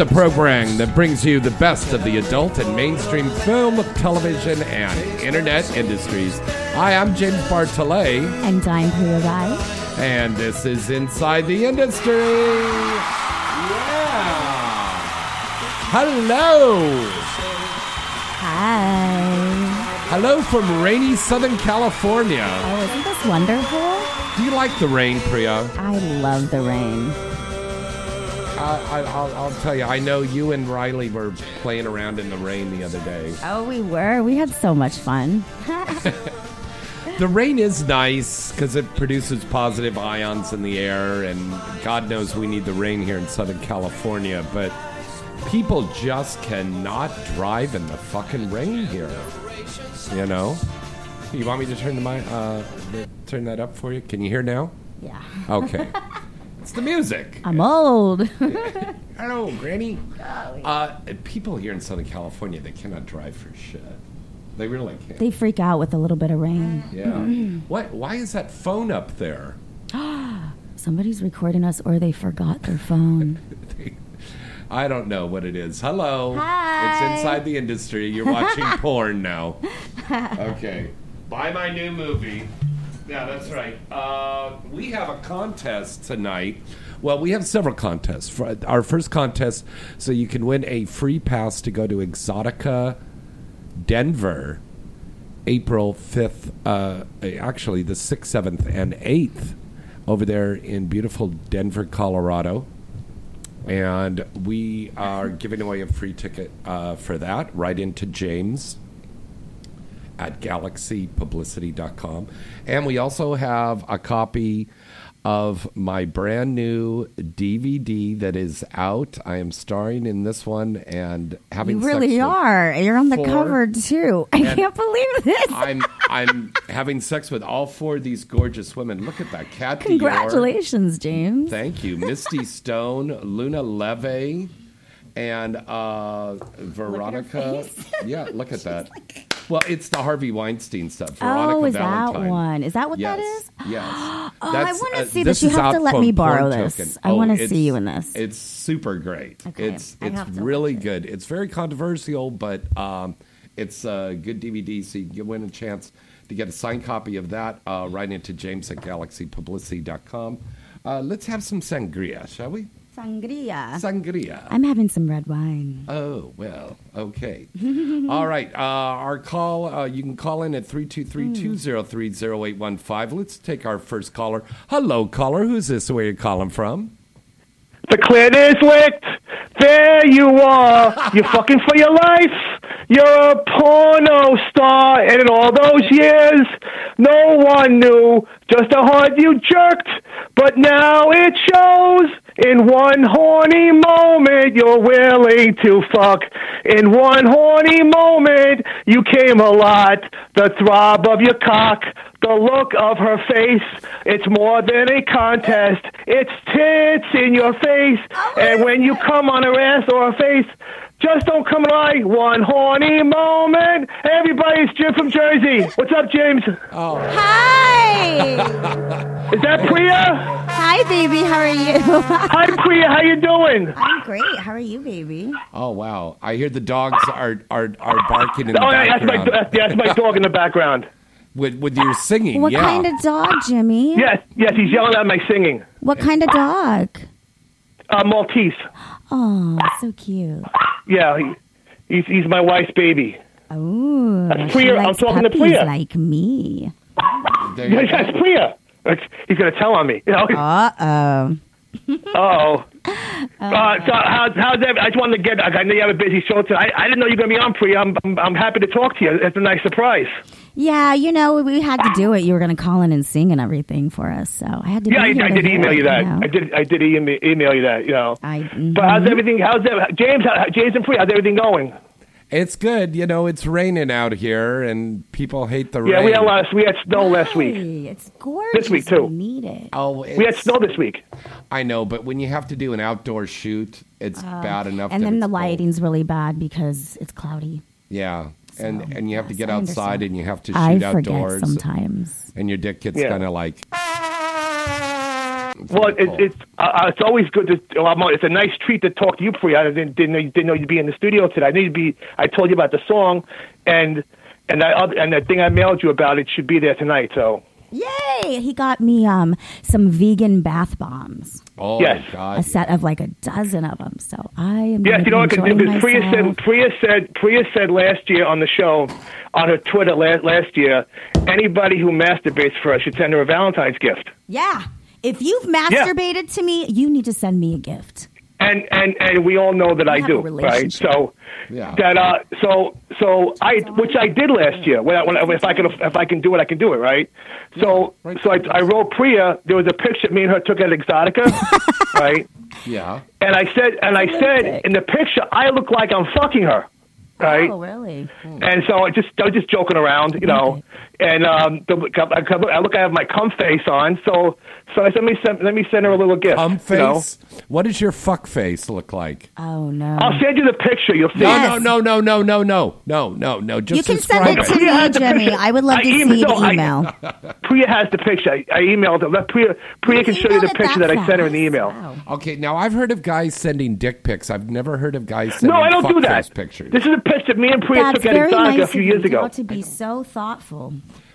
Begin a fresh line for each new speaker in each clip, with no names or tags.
The
program that brings you the best of the adult and mainstream film, television, and internet industries. Hi, I'm James Bartholet,
And I'm Priya Rai.
and this is Inside the Industry. Yeah. Hello.
Hi.
Hello from rainy Southern California.
Oh, isn't this wonderful?
Do you like the rain, Priya?
I love the rain.
I, I, I'll, I'll tell you, I know you and Riley were playing around in the rain the other day.
Oh, we were. We had so much fun.
The rain is nice because it produces positive ions in the air, and God knows we need the rain here in Southern California, but people just cannot drive in the fucking rain here. You know? You want me to turn the mic, uh, the- turn that up for you? Can you hear now?
Yeah.
Okay. it's the music.
I'm old.
Hello, Granny. Uh, people here in Southern California, they cannot drive for shit. They really can't.
they freak out with a little bit of rain.
yeah. What? Why is that phone up there?
Somebody's recording us or they forgot their phone.
I don't know what it is. Hello.
Hi.
It's inside the industry. You're watching porn now. Okay. Buy my new movie. Yeah, that's right. Uh, we have a contest tonight. Well, we have several contests. Our first contest, so you can win a free pass to go to Exotica Denver, April 5th, uh, actually the 6th, 7th, and 8th, over there in beautiful Denver, Colorado and we are giving away a free ticket uh, for that right into James at galaxypublicity.com. And we also have a copy of my brand new DVD that is out. I am starring in this one and having
you really
sex with
are. You're on the
four.
cover too. I
And
can't believe this.
I'm I'm having sex with all four of these gorgeous women. Look at that, Cat Dior.
Congratulations, James.
Thank you. Misty Stone, Luna Leve, and uh, Veronica. yeah, look at that. Well, it's the Harvey Weinstein stuff. Veronica
oh, is
Valentine.
that one? Is that what
yes.
that is?
Yes.
Oh, I wanna
uh,
see
this.
You have to let me borrow this.
Token.
I
Oh,
wanna see you in this.
It's super great.
Okay,
It's it's
to
really
it.
good. It's very controversial, but um, it's a good DVD, so you can win a chance to get a signed copy of that uh, right into James at galaxypublicity.com. Uh, let's have some sangria, shall we?
Sangria.
Sangria.
I'm having some red wine.
Oh, well, okay. All right. Uh, our call, uh, you can call in at 323 203 0815. Let's take our first caller. Hello, caller. Who's this? Where you calling from?
The clit is licked. There you are. You're fucking for your life. You're a porno star, and in all those years, no one knew just how hard you jerked. But now it shows. In one horny moment, you're willing to fuck. In one horny moment, you came a lot. The throb of your cock, the look of her face. It's more than a contest. It's tits in your face. Oh and when you come on her ass or her face, just don't come like one horny moment. Hey, everybody, it's Jim from Jersey. What's up, James?
Hi.
Is that Priya?
Hi, baby. How are you?
Hi, Priya. How you doing?
I'm great. How are you, baby?
Oh wow! I hear the dogs are are, are barking in the
background. Oh, that's my that's, that's my dog in the background.
with with your singing.
What
yeah.
kind of dog, Jimmy?
Yes, yes, he's yelling at my singing.
What kind of dog?
Uh, Maltese.
Oh, so cute.
Yeah, he, he's he's my wife's baby.
Oh,
That's
she
Priya. I'm talking to Priya.
like me.
There you
Yes,
go.
that's Priya. It's, he's gonna tell on me. You know.
Uh oh.
Oh. Uh, so how's how's that? I just wanted to get. I know you have a busy show tonight. I, I didn't know you were gonna be on, Priya. I'm, I'm I'm happy to talk to you. It's a nice surprise.
Yeah, you know, we had to do it. You were going to call in and sing and everything for us, so I had to.
Yeah,
be
I,
here
I did email you that.
know.
I did I did email, email you that. You know.
I.
But how's everything? How's that, James? How, James and Priya? How's everything going?
It's good. You know, it's raining out here, and people hate the
Yeah,
rain.
Yeah, we had last we had snow last week.
It's gorgeous.
This week, too.
We need it.
Oh,
We had snow this week.
I know, but when you have to do an outdoor shoot, it's bad enough.
Uh, and then
it's
the
cold.
lighting's really bad because it's cloudy.
Yeah, and
So,
and you have to get outside, and you have to shoot
I
outdoors,
sometimes.
and your dick gets
Yeah.
kind of like.
Well, it, it's uh, it's always good to. Well, it's a nice treat to talk to you, Priya. I didn't didn't know, you- didn't know you'd be in the studio today. I knew you'd be. I told you about the song, and and that and the thing I mailed you about it should be there tonight. So
Yay! He got me um some vegan bath bombs,
Oh
Yes.
God!
a set of like a dozen of them. So I am.
yes, you know what?
be
Because
enjoying
Priya
myself.
said Priya said Priya said last year on the show, on her Twitter last last year, anybody who masturbates for us should send her a Valentine's gift.
Yeah. If you've masturbated to me, you need to send me a gift.
And and and we all know that I
have
do,
a
right? So
Yeah.
that uh, so so I which I did last year. When I, when I, if I can if I can do it, I can do it, right? So
right.
so I, I wrote Priya. There was a picture me and her took at Exotica, right?
Yeah.
And I said and I said in the picture I look like I'm fucking her, right?
Oh, really?
And so I just I was just joking around, you know. And um, the, I, I look, I have my cum face on, so so I said, let me send let me send her a little gift.
Um,
you know?
face. What does your fuck face look like?
Oh no.
I'll send you the picture. You'll see.
No,
Yes.
no, no, no, no, no, no, no, no. Just
you can
describe
send it to me, Jimmy. I would love
I
to
em-
see
no,
the
I-
email.
Priya has the picture. I, I emailed her. Let Priya, Priya can show you the
emailed it
picture that, I sent her in the
fast?
email.
Wow.
Okay, now I've heard of guys sending dick pics. I've never heard of guys sending
No, I don't
fuck
do that.
face pictures.
This is a picture me and Priya
That's
took at
very
Exotica
nice
a few
of
years
you
ago.
all to be so thoughtful.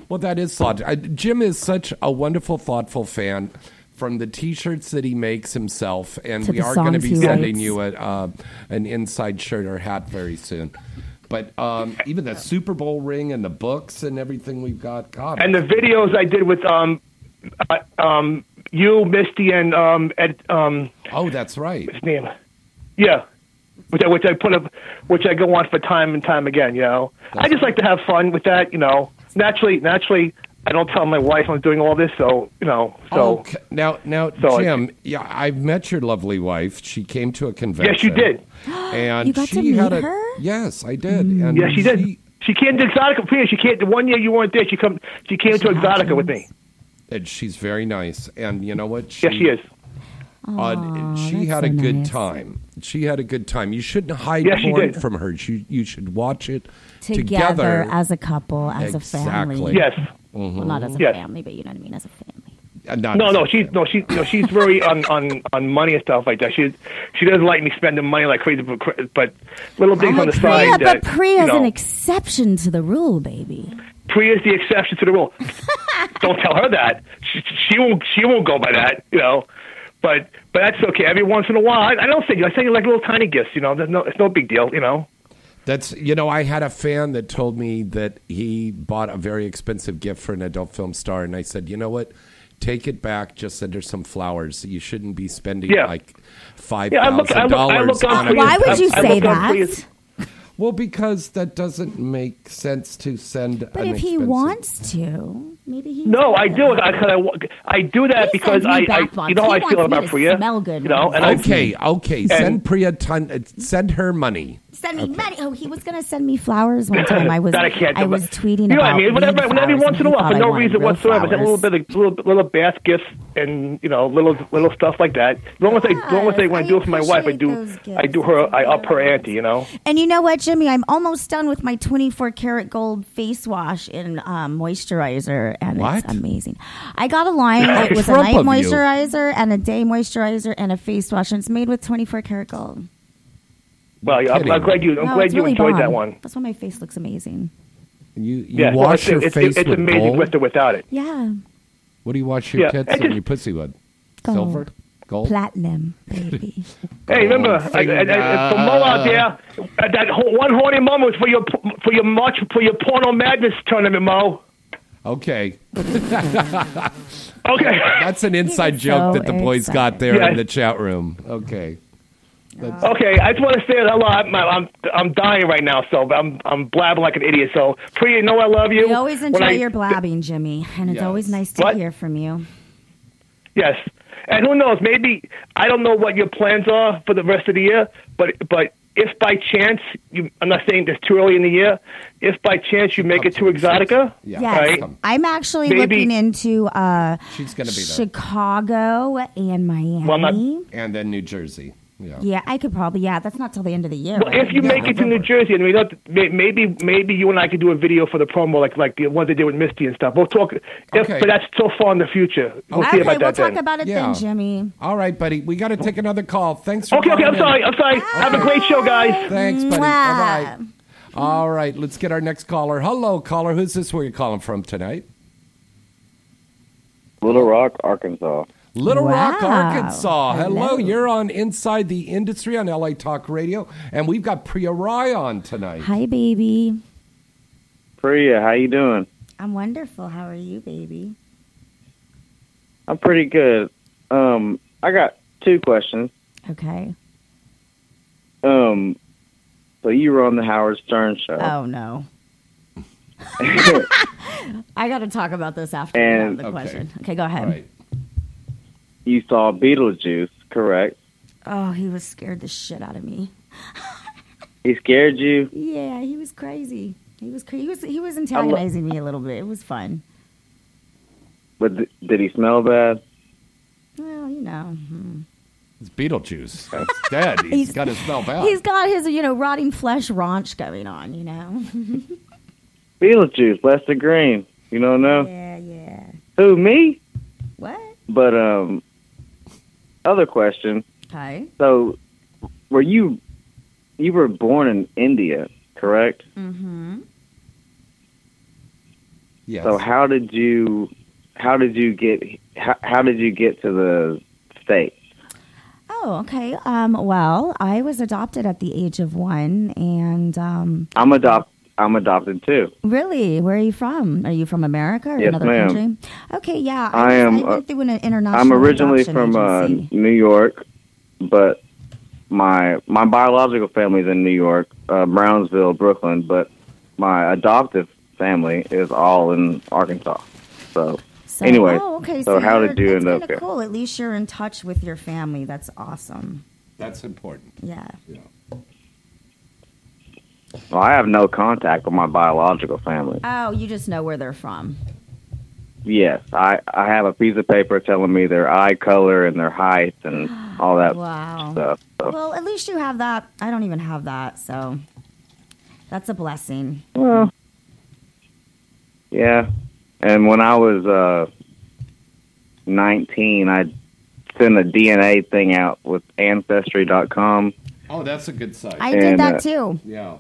Well, that is thoughtful. I, Jim is such a wonderful, thoughtful fan. From the T-shirts that he makes himself, and
To
we are going to be sending
writes.
you a, uh, an inside shirt or hat very soon. But um, even the Super Bowl ring and the books and everything we've got, God,
And the videos I did with um, uh, um, you, Misty, and um, Ed, um,
oh, that's right.
his name, yeah, which I which I put up, which I go on for time and time again. You know, I just like to have fun with that. You know, naturally, naturally, I don't tell my wife I'm doing all this, so you know, so.
okay. now, now,
So I-
Jim, yeah, I've met your lovely wife. She came to a convention.
Yes, you did.
And
You got
she
to meet
had a,
her?
Yes, I did. And
Yeah, she did. She came to Exotica. Priya, she came. The one year you weren't there, she come. She came to Exotica with me.
And she's very nice. And you know what?
Yes, she is.
Uh, she
that's
had
so
a good
nice.
time. She had a good time. You shouldn't hide
Yes,
porn from her. You, you should watch it
Together,
together.
as a couple, as a family.
Yes.
Well, not as a
Yes.
family, but you know what I mean, as a family.
Uh,
No, no,
a
she's no, she's no, she's very on on on money and stuff like that. She she doesn't like me spending money like crazy, but, but little things on the
Priya,
side.
but
that,
Priya's
you know,
an exception to the rule, baby.
Priya's the exception to the rule. Don't tell her that. She, she won't. She won't go by that. You know. But but that's okay. Every once in a while, I, I don't send you. I send you like little tiny gifts. You know, There's no, it's no big deal. You know.
That's you know, I had a fan that told me that he bought a very expensive gift for an adult film star, and I said, you know what, take it back. Just send her some flowers. You shouldn't be spending
Yeah.
like five
Yeah, I look- I look- I
dollars
look on
on a.
Priya's-
Why would you
I
say
looked up
that?
Priya's-
Well, because that doesn't make sense to send.
But
an
if he
expensive-
wants to, maybe he.
No, I do. I, cause I, wa- I do that
He
because
sends me
I,
bath
I
bombs.
you know how
He
I feel
me
about
to
Priya.
smell good
You know,
when
and
he
I,
Okay, okay.
And-
send Priya ton. uh, Send her money.
Send me money. Oh, he was gonna send me flowers one time. I was
that I can't. do,
was
but-
tweeting
You know what I mean? Whatever,
weed
whenever
flowers,
once in a while, for no reason whatsoever, a little bit of little, little bath gifts and you know little little stuff like that. As long as they, as long as
Yes,
when I
I
do it for my wife, I do I do her I up her ante. You know.
And you know what, Jimmy? I'm almost done with my 24 karat gold face wash and um, moisturizer, and
What?
it's amazing. I got a line. It was a night
of you.
moisturizer and a day moisturizer and a face wash, and it's made with 24 karat gold.
Well, I'm,
kidding.
I'm glad you I'm
No,
glad you
really
enjoyed
bomb.
that one.
That's why my face looks amazing.
You, you
Yeah, well,
wash
it's,
your
it's,
face
it's
with
amazing
gold.
with or without it.
Yeah,
What do you wash your
Yeah,
tits
and
and your pussy with?
Gold.
Silver, gold.
platinum, baby.
Hey, remember, I, I, I, for Mo out there, uh, that ho- one horny moment was for your for your March for your porno madness tournament, Mo.
Okay,
Okay.
that's an inside joke
so
that the boys got there
excited.
in the chat room. Okay,
Okay, I just want to say hello. I'm, I'm I'm dying right now, so I'm I'm blabbing like an idiot. So, Priya, you know I love you.
We always enjoy
I-
your blabbing, Jimmy, and it's
Yes.
always nice to
What?
hear from you.
Yes, and who knows? Maybe I don't know what your plans are for the rest of the year, but but if by chance you, I'm not saying this too early in the year. If by chance you make it to Exotica,
Yeah.
Yes,
Right.
I'm actually
Maybe-
looking into uh,
she's gonna be there,
Chicago and Miami.
Well, not-
and then New Jersey. Yeah.
yeah, I could probably. Yeah, that's not till the end of the year.
Well,
right?
if you
Yeah,
make it to New Jersey, and we don't, maybe maybe you and I could do a video for the promo, like like the ones they did with Misty and stuff. We'll talk, if,
Okay.
but that's so far in the future. We'll see
okay,
about
we'll
that
talk
then.
about it
Yeah.
then, Jimmy.
All right, buddy. We got to take another call. Thanks for
okay, okay, I'm
in.
sorry, I'm sorry. Have a great show, guys.
Thanks, buddy.
Mwah.
Bye bye. All right, let's get our next caller. Hello, caller. Who's this? Where you calling from tonight?
Little Rock, Arkansas.
Little Rock, Arkansas. Hello.
Hello.
You're on Inside the Industry on LA Talk Radio, and we've got Priya Rai on tonight.
Hi, baby.
Priya, how you doing?
I'm wonderful. How are you, baby?
I'm pretty good. Um, I got two questions.
Okay.
Um, so you were on the Howard Stern show.
Oh no. I got to talk about this after
And-
the
Okay.
question. Okay, go ahead.
All right.
You saw Beetlejuice, correct?
Oh, he was scared the shit out of me.
He scared you.
Yeah, he was crazy. He was cra- he was he was antagonizing me a little bit. It was fun.
But th- did he smell bad?
Well, you know, hmm.
It's Beetlejuice. That's dead. He's
He's-
got his smell bad.
he's got his you know rotting flesh raunch going on. You know.
Beetlejuice, Lester Green. You don't know
yeah, yeah.
who? Me?
What?
But um, other question.
Okay.
So, were you you were born in India, correct?
Mm-hmm.
yes.
So how did you how did you get how, how did you get to the states?
Oh, okay. Um, well, I was adopted at the age of one, and um,
I'm adopt I'm adopted too.
really, where are you from? Are you from America or
Yes,
another
ma'am.
country? Okay, yeah.
I am,
I went
uh,
through an international.
I'm originally from uh. New York, but my my biological family's in New York, uh, Brownsville, Brooklyn, but my adoptive family is all in Arkansas. So
So,
anyway,
oh, okay.
so how did you end up here?
Cool. At least you're in touch with your family. That's awesome.
That's important.
Yeah.
Yeah.
Well, I have no contact with my biological family.
Oh, you just know where they're from.
Yes, I I have a piece of paper telling me their eye color and their height and all that
Wow.
stuff. So.
Well, at least you have that. I don't even have that, so that's a blessing.
Well, yeah. And when I was uh, 19, I sent a DNA thing out with Ancestry.com.
Oh, that's a good site.
I did that
uh,
too.
yeah.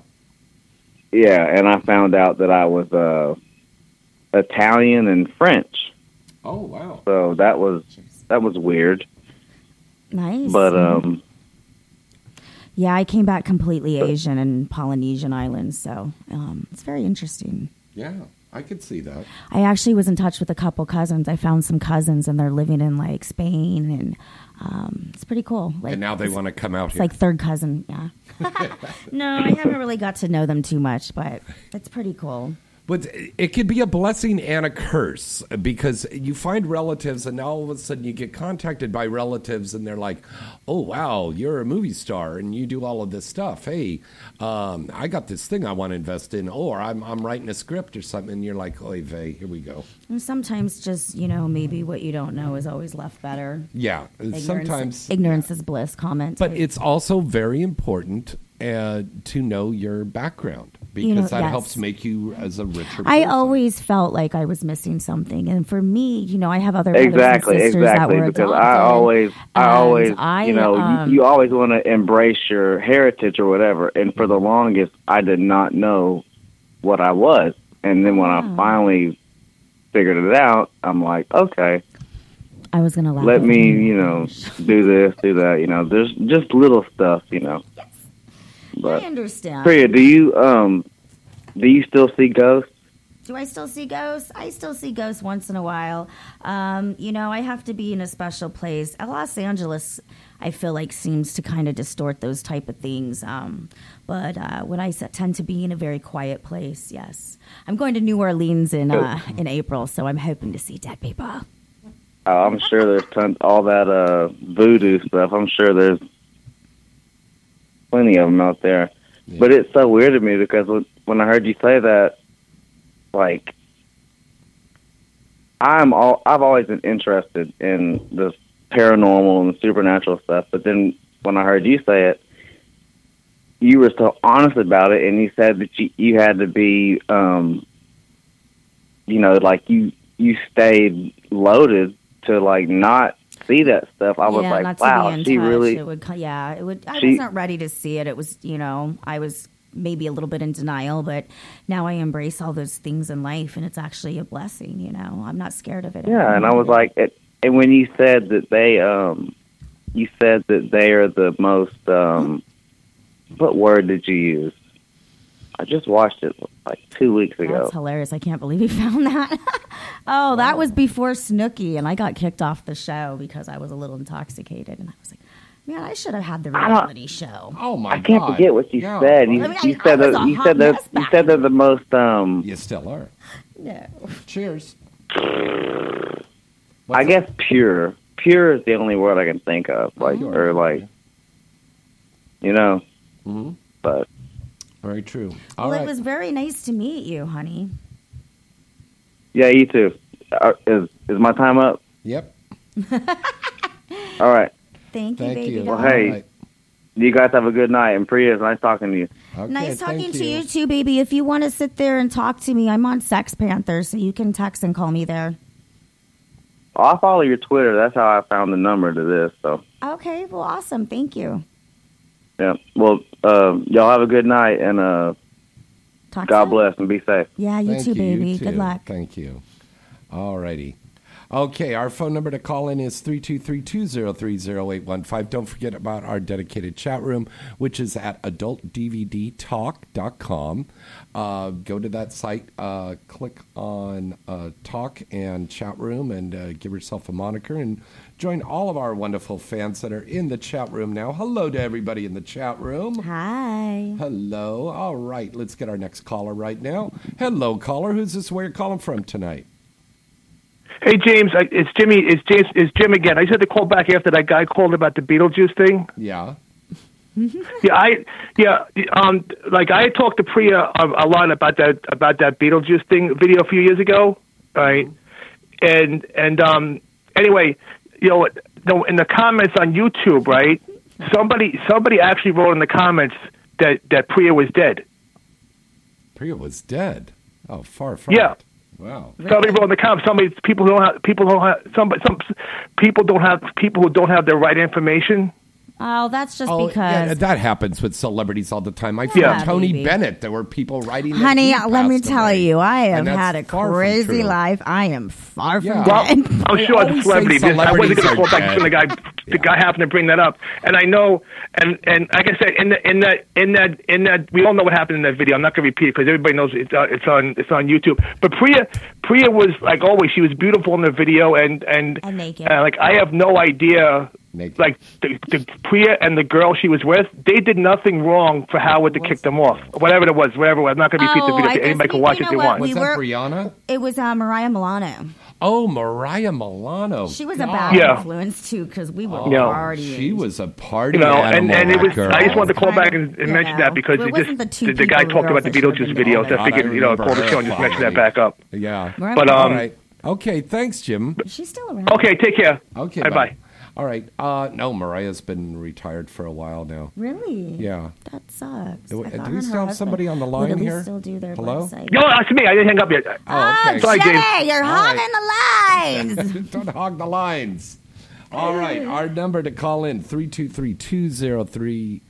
Yeah, and I found out that I was uh, Italian and French.
Oh, wow.
So that was that was weird.
Nice.
But um,
yeah, I came back completely Asian and Polynesian islands, so um, it's very interesting.
Yeah, I could see that.
I actually was in touch with a couple cousins. I found some cousins, and they're living in like Spain, and um, it's pretty cool. Like,
and now they want to come out
It's
here.
like third cousin, yeah. no, I haven't really got to know them too much, but it's pretty cool.
But it could be a blessing and a curse because you find relatives, and now all of a sudden you get contacted by relatives, and they're like, "Oh wow, you're a movie star, and you do all of this stuff. Hey, um, I got this thing I want to invest in, or I'm I'm writing a script or something." And you're like, "Oy vey, here we go."
And sometimes just, you know, maybe what you don't know is always left better.
Yeah,
Ignorance,
sometimes
ignorance is bliss comment.
But it's also very important uh, to know your background because
You know,
that
yes.
helps make you as a richer.
I always felt like I was missing something, and for me, you know, I have other
Exactly,
brothers and sisters
exactly.
that were
Because
adopted,
I always, I
and
always,
I,
you know, you-
um,
you, always want to embrace your heritage or whatever. And for the longest, I did not know what I was. And then when
Oh.
I finally figured it out, I'm like, okay,
I was gonna laugh.
let me,
you.
you know, do this, do that. You know, there's just little stuff, you know. But
I understand.
Priya, do you um, do you still see ghosts?
Do I still see ghosts? I still see ghosts once in a while. Um, you know, I have to be in a special place. Los Angeles, I feel like seems to kind of distort those type of things. Um, but uh, when I tend to be in a very quiet place, yes, I'm going to New Orleans in uh, in April, so I'm hoping to see dead people.
Uh, I'm sure there's tons all that uh voodoo stuff. I'm sure there's plenty of them out there. But it's so weird to me because when, when I heard you say that, like, I'm all I've always been interested in the paranormal and the supernatural stuff. But then when I heard you say it, you were so honest about it, and you said that you you had to be, um, you know, like you you stayed loaded to like not see that stuff. I was
yeah,
like, wow,
to be in
she
touch.
really.
It would, yeah, it would. I
she-
wasn't ready to see it. It was, you know, I was maybe a little bit in denial, but now I embrace all those things in life, and it's actually a blessing. You know, I'm not scared of it.
Yeah, and I was like, it, and when you said that they, um, you said that they are the most, um, what word did you use? I just watched it like two weeks ago.
That's hilarious. I can't believe you found that. oh, that was before Snooki, and I got kicked off the show because I was a little intoxicated, and I was like, man, I should have had the reality show.
Oh my god.
I can't
God.
forget what you
Yeah.
said. You,
I mean,
you
I-
said
I was
that
a
you said that
mess
you said they're the most. Um,
You still are.
No.
Cheers.
I guess pure. Pure is the only word I can think of. Like or like, you know.
hmm
But
Very true. All
well,
right.
it was very nice to meet you, honey.
yeah, you too. Uh, is is my time up?
Yep.
All right.
Thank you,
Thank
baby
you.
Well, hey.
All right.
You guys have a good night. And Priya, it's nice talking to you.
Okay,
nice talking to you too, baby. If you want to sit there and talk to me, I'm on SextPanther, so you can text and call me there.
I'll follow your Twitter. That's how I found the number to this. So,
Okay, well, awesome. Thank you.
Yeah. Well, um, y'all have a good night and uh,
Talk
God
soon.
bless and be safe.
Yeah, you
Thank
too,
you, you
baby. Good luck.
Thank you. All righty. Okay, our phone number to call in is 323-203-0815. Don't forget about our dedicated chat room, which is at adultdvdtalk.com. Uh, go to that site, uh, click on uh, talk and chat room, and uh, give yourself a moniker and join all of our wonderful fans that are in the chat room now. Hello to everybody in the chat room.
Hi.
Hello. All right, let's get our next caller right now. Hello, caller. Who's this? Where you calling from tonight?
Hey James, I, it's Jimmy. It's James. It's Jim again. I just had to call back after that guy called about the Beetlejuice thing.
Yeah.
Yeah, I yeah, um, like I talked to Priya a, a lot about that about that Beetlejuice thing video a few years ago, right? And and um, anyway, you know, in the comments on YouTube, right? Somebody somebody actually wrote in the comments that that Priya was dead.
Priya was dead. Oh, far from
Yeah.
it. Wow.
Somebody wrote in the comments. Somebody people don't have people don't have some some people don't have people who don't have the right information.
Oh, that's just
Oh, yeah,
because.
that happens with celebrities all the time. I
Yeah,
yeah, Tony
baby.
Bennett. There were people writing. that
Honey,
he
let me tell
away.
you, I have had a crazy life. I am far from
Well,
dead.
I'm sure
always
the
say
celebrity. This, I wasn't going to fall back to the guy. The guy happened to bring that up, and I know, and and like I said, in the, in that in that in that, we all know what happened in that video. I'm not going to repeat it because everybody knows it's uh, it's on it's on YouTube. But Priya Priya was like always. She was beautiful in the video, and and
And naked.
uh, like I have no idea
Naked.
like the, the Priya and the girl she was with, they did nothing wrong for Howard to kick them off. Whatever it was, whatever it was. I'm not going to repeat
Oh,
the video.
I
Anybody can watch
you
it if they
what,
want.
was
we
that
were-
Brianna?
It was uh, Mariah Milano.
Oh, Mariah Milano.
She was a
God.
bad
Yeah.
influence too because we were
Yeah.
partying.
She was a party
you know,
animal.
and, and it was.
girl.
I just wanted to call back and, and mention
know,
that because
it
it
wasn't
just
the two
the, guy talked about the
girls that should've
Beetlejuice
been
video,
on
so
it.
I figured you know
remember
call the show and just mention that back up.
Yeah.
But,
All
um.
Okay. Thanks, Jim.
She's still around.
Okay, take care.
Okay.
bye bye.
All right. Uh, no, Mariah's been retired for a while now.
Really?
Yeah.
That sucks.
Do we-
I thought
do we still have somebody on the line
at
here?
Still do their
Hello?
website.
Yo, that's me. I didn't hang up yet.
Oh, okay.
Sorry, James.
Jimmy, you're
All
hogging the lines.
Don't hog the lines. All right. Our number to call in 323-203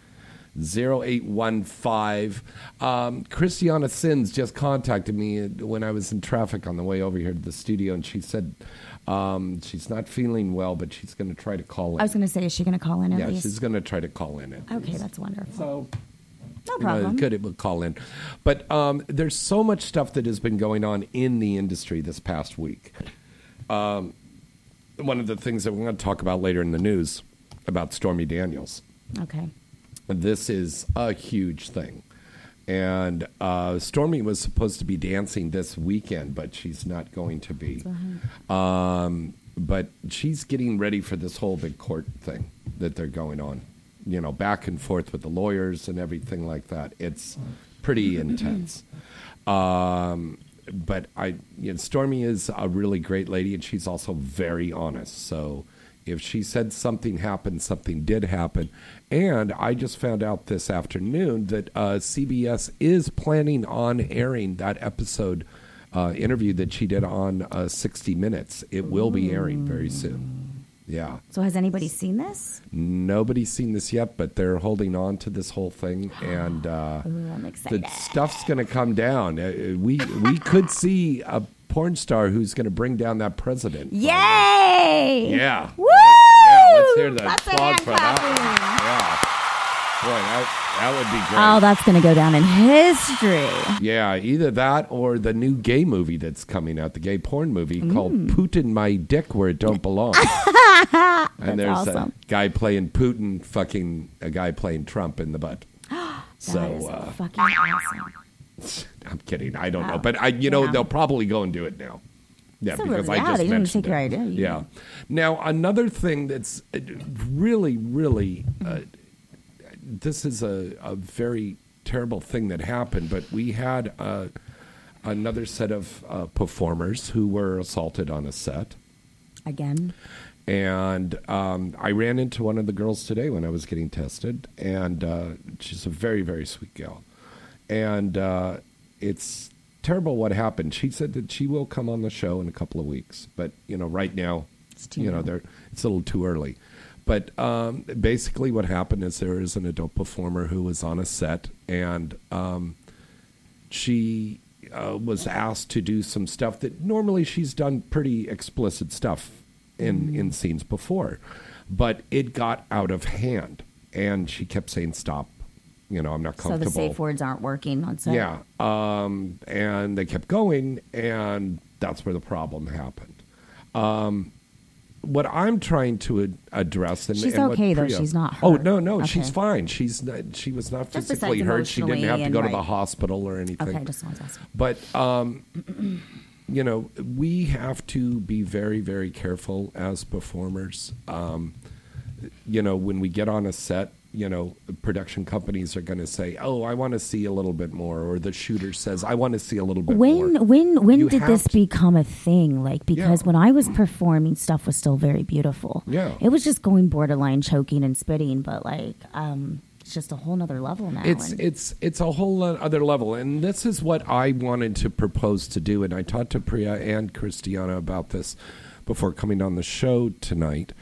0815. Um, Christiana Cinn just contacted me when I was in traffic on the way over here to the studio, and she said um, she's not feeling well, but she's going to try to call in.
I was going to say, is she going to call in at
yeah,
least?
she's going to try to call in. At
Okay,
least.
that's wonderful.
So
no
you know,
problem.
good, it will call in. But um, there's so much stuff that has been going on in the industry this past week. Um, one of the things that we're going to talk about later in the news about Stormy Daniels.
Okay.
This is a huge thing. And uh, Stormy was supposed to be dancing this weekend, but she's not going to be. Um, but she's getting ready for this whole big court thing that they're going on. You know, back and forth with the lawyers and everything like that. It's pretty intense. Um, but I, you know, Stormy is a really great lady, and she's also very honest. So if she said something happened, something did happen. And I just found out this afternoon that uh, CBS is planning on airing that episode uh, interview that she did on uh, 60 Minutes. It will be airing very soon. Yeah.
So has anybody seen this?
Nobody's seen this yet, but they're holding on to this whole thing, and uh,
Ooh, I'm excited.
the stuff's going to come down. Uh, we we could see a porn star who's going to bring down that president.
Yay!
Yeah.
Woo!
Yeah, let's hear the
Lots
applause for that.
clapping.
Yeah. Boy, that, that would be great.
Oh, that's going to go down in history.
yeah, either that or the new gay movie that's coming out, the gay porn movie called
Mm.
Putin My Dick Where It Don't Belong. and there's
awesome.
a guy playing Putin fucking a guy playing Trump in the butt. so
that is
uh,
fucking awesome.
I'm kidding. I don't know, but I, you know,
Yeah.
they'll probably go and do it now. Yeah,
So
because
really-
I just
didn't
mentioned
take your
it.
idea.
Yeah. Now another thing that's uh, really, really, uh, this is a, a very terrible thing that happened. But we had uh, another set of uh, performers who were assaulted on a set.
Again.
And um, I ran into one of the girls today when I was getting tested, and uh, she's a very, very sweet gal. And uh, it's terrible what happened. She said that she will come on the show in a couple of weeks, but you know, right now,
too
you know, it's a little too early. But um, basically, what happened is there is an adult performer who was on a set, and um, she uh, was asked to do some stuff that normally she's done pretty explicit stuff in in scenes before, but it got out of hand, and she kept saying stop. You know, I'm not comfortable.
So the safe words aren't working on set.
Yeah. Um, and they kept going, and that's where the problem happened. Um, what I'm trying to ad- address, and
She's
and
okay, though.
Priya-
She's not
Oh no, no,
Okay.
she's fine. She's not, she was not
Just
physically hurt. She didn't have to go to the hospital or anything.
Okay, just wanted to ask.
But um, you know, we have to be very, very careful as performers. Um, you know, when we get on a set, you know, production companies are going to say, "Oh, I want to see a little bit more," or the shooter says, "I want to see a little bit
When
more."
when when
You
did this
to-
become a thing? Like because
Yeah.
when I was performing, stuff was still very beautiful.
Yeah.
it was just going borderline choking and spitting, but like um, it's just a whole nother level now.
It's
and-
it's it's a whole other level, and this is what I wanted to propose to do. And I talked to Priya and Christiana about this before coming on the show tonight.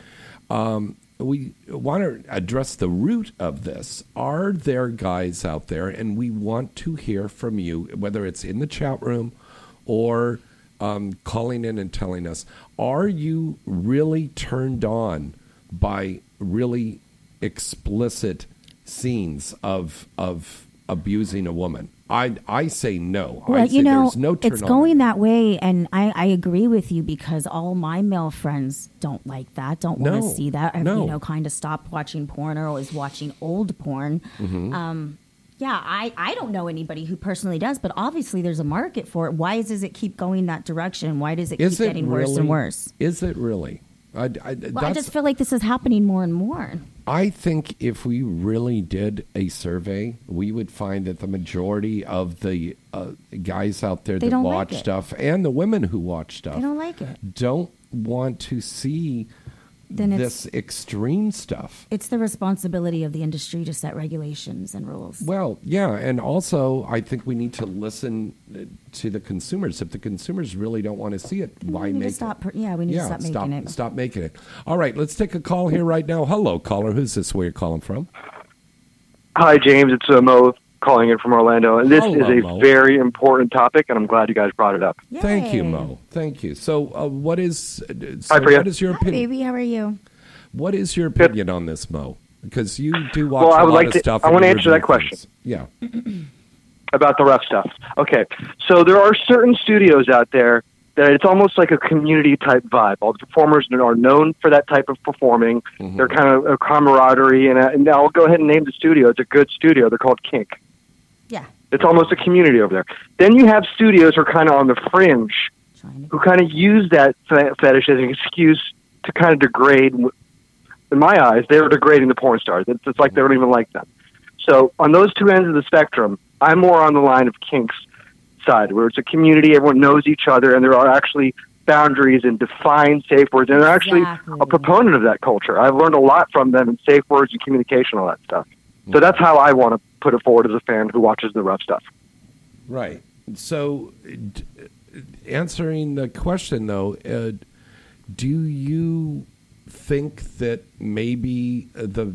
Um, we want to address the root of this. Are there guys out there, and we want to hear from you, whether it's in the chat room or um, calling in and telling us, are you really turned on by really explicit scenes of of abusing a woman. I I say no. I
Well,
say
you know,
there's no
it's going that way, and I, I agree with you because all my male friends don't like that, don't want
No,
to see that. I've,
no.
you know, kind of stopped watching porn or always watching old porn.
Mm-hmm.
Um, yeah, I, I don't know anybody who personally does, but obviously there's a market for it. Why does it keep going that direction? Why does it
Is
keep
it
getting
really?
worse and worse?
Is it really? I, I,
Well, I just feel like this is happening more and more.
I think if we really did a survey, we would find that the majority of the uh, guys out there
They
that
don't like
watch stuff and the women who watch stuff
They don't like it.
don't want to see
Then it's
this extreme stuff.
it's the responsibility of the industry to set regulations and rules.
Well, yeah, and also I think we need to listen uh, to the consumers. If the consumers really don't want to see it, why
we
make
stop.
it?
per- Yeah, we need
yeah,
to stop making it.
stop making it. All right, let's take a call here right now. Hello, caller. Who's this? Where you're calling from?
Hi, James. It's uh, Mo calling in from Orlando. And this
Hello,
is a
Mo.
very important topic, and I'm glad you guys brought it up.
Thank you, Mo. Thank you. So, uh, what is uh, so
Hi, Priya.
what is your
Hi,
opinion?
baby. How are you?
What is your opinion on this, Mo? Because you do watch
Well, I
a
would
lot
like
of
to-
stuff.
I
and
wanna
you
answer
review
that question.
things. Yeah.
about the rough stuff. Okay, so there are certain studios out there that it's almost like a community type vibe. All the performers are known for that type of performing.
Mm-hmm.
They're kind of a camaraderie, and, uh, and I'll go ahead and name the studio. It's a good studio. They're called Kink.
Yeah.
It's almost a community over there. Then you have studios who are kind of on the fringe, who kind of use that fetish as an excuse to kind of degrade. In my eyes, they're degrading the porn stars. It's, it's like they don't even like them. So on those two ends of the spectrum, I'm more on the line of Kink's side, where it's a community, everyone knows each other, and there are actually boundaries and defined safe words. And they're actually
Exactly.
a proponent of that culture. I've learned a lot from them in safe words and communication, all that stuff. So that's how I want to put it forward as a fan who watches the rough stuff.
Right. So, d- answering the question though, uh, do you think that maybe uh, the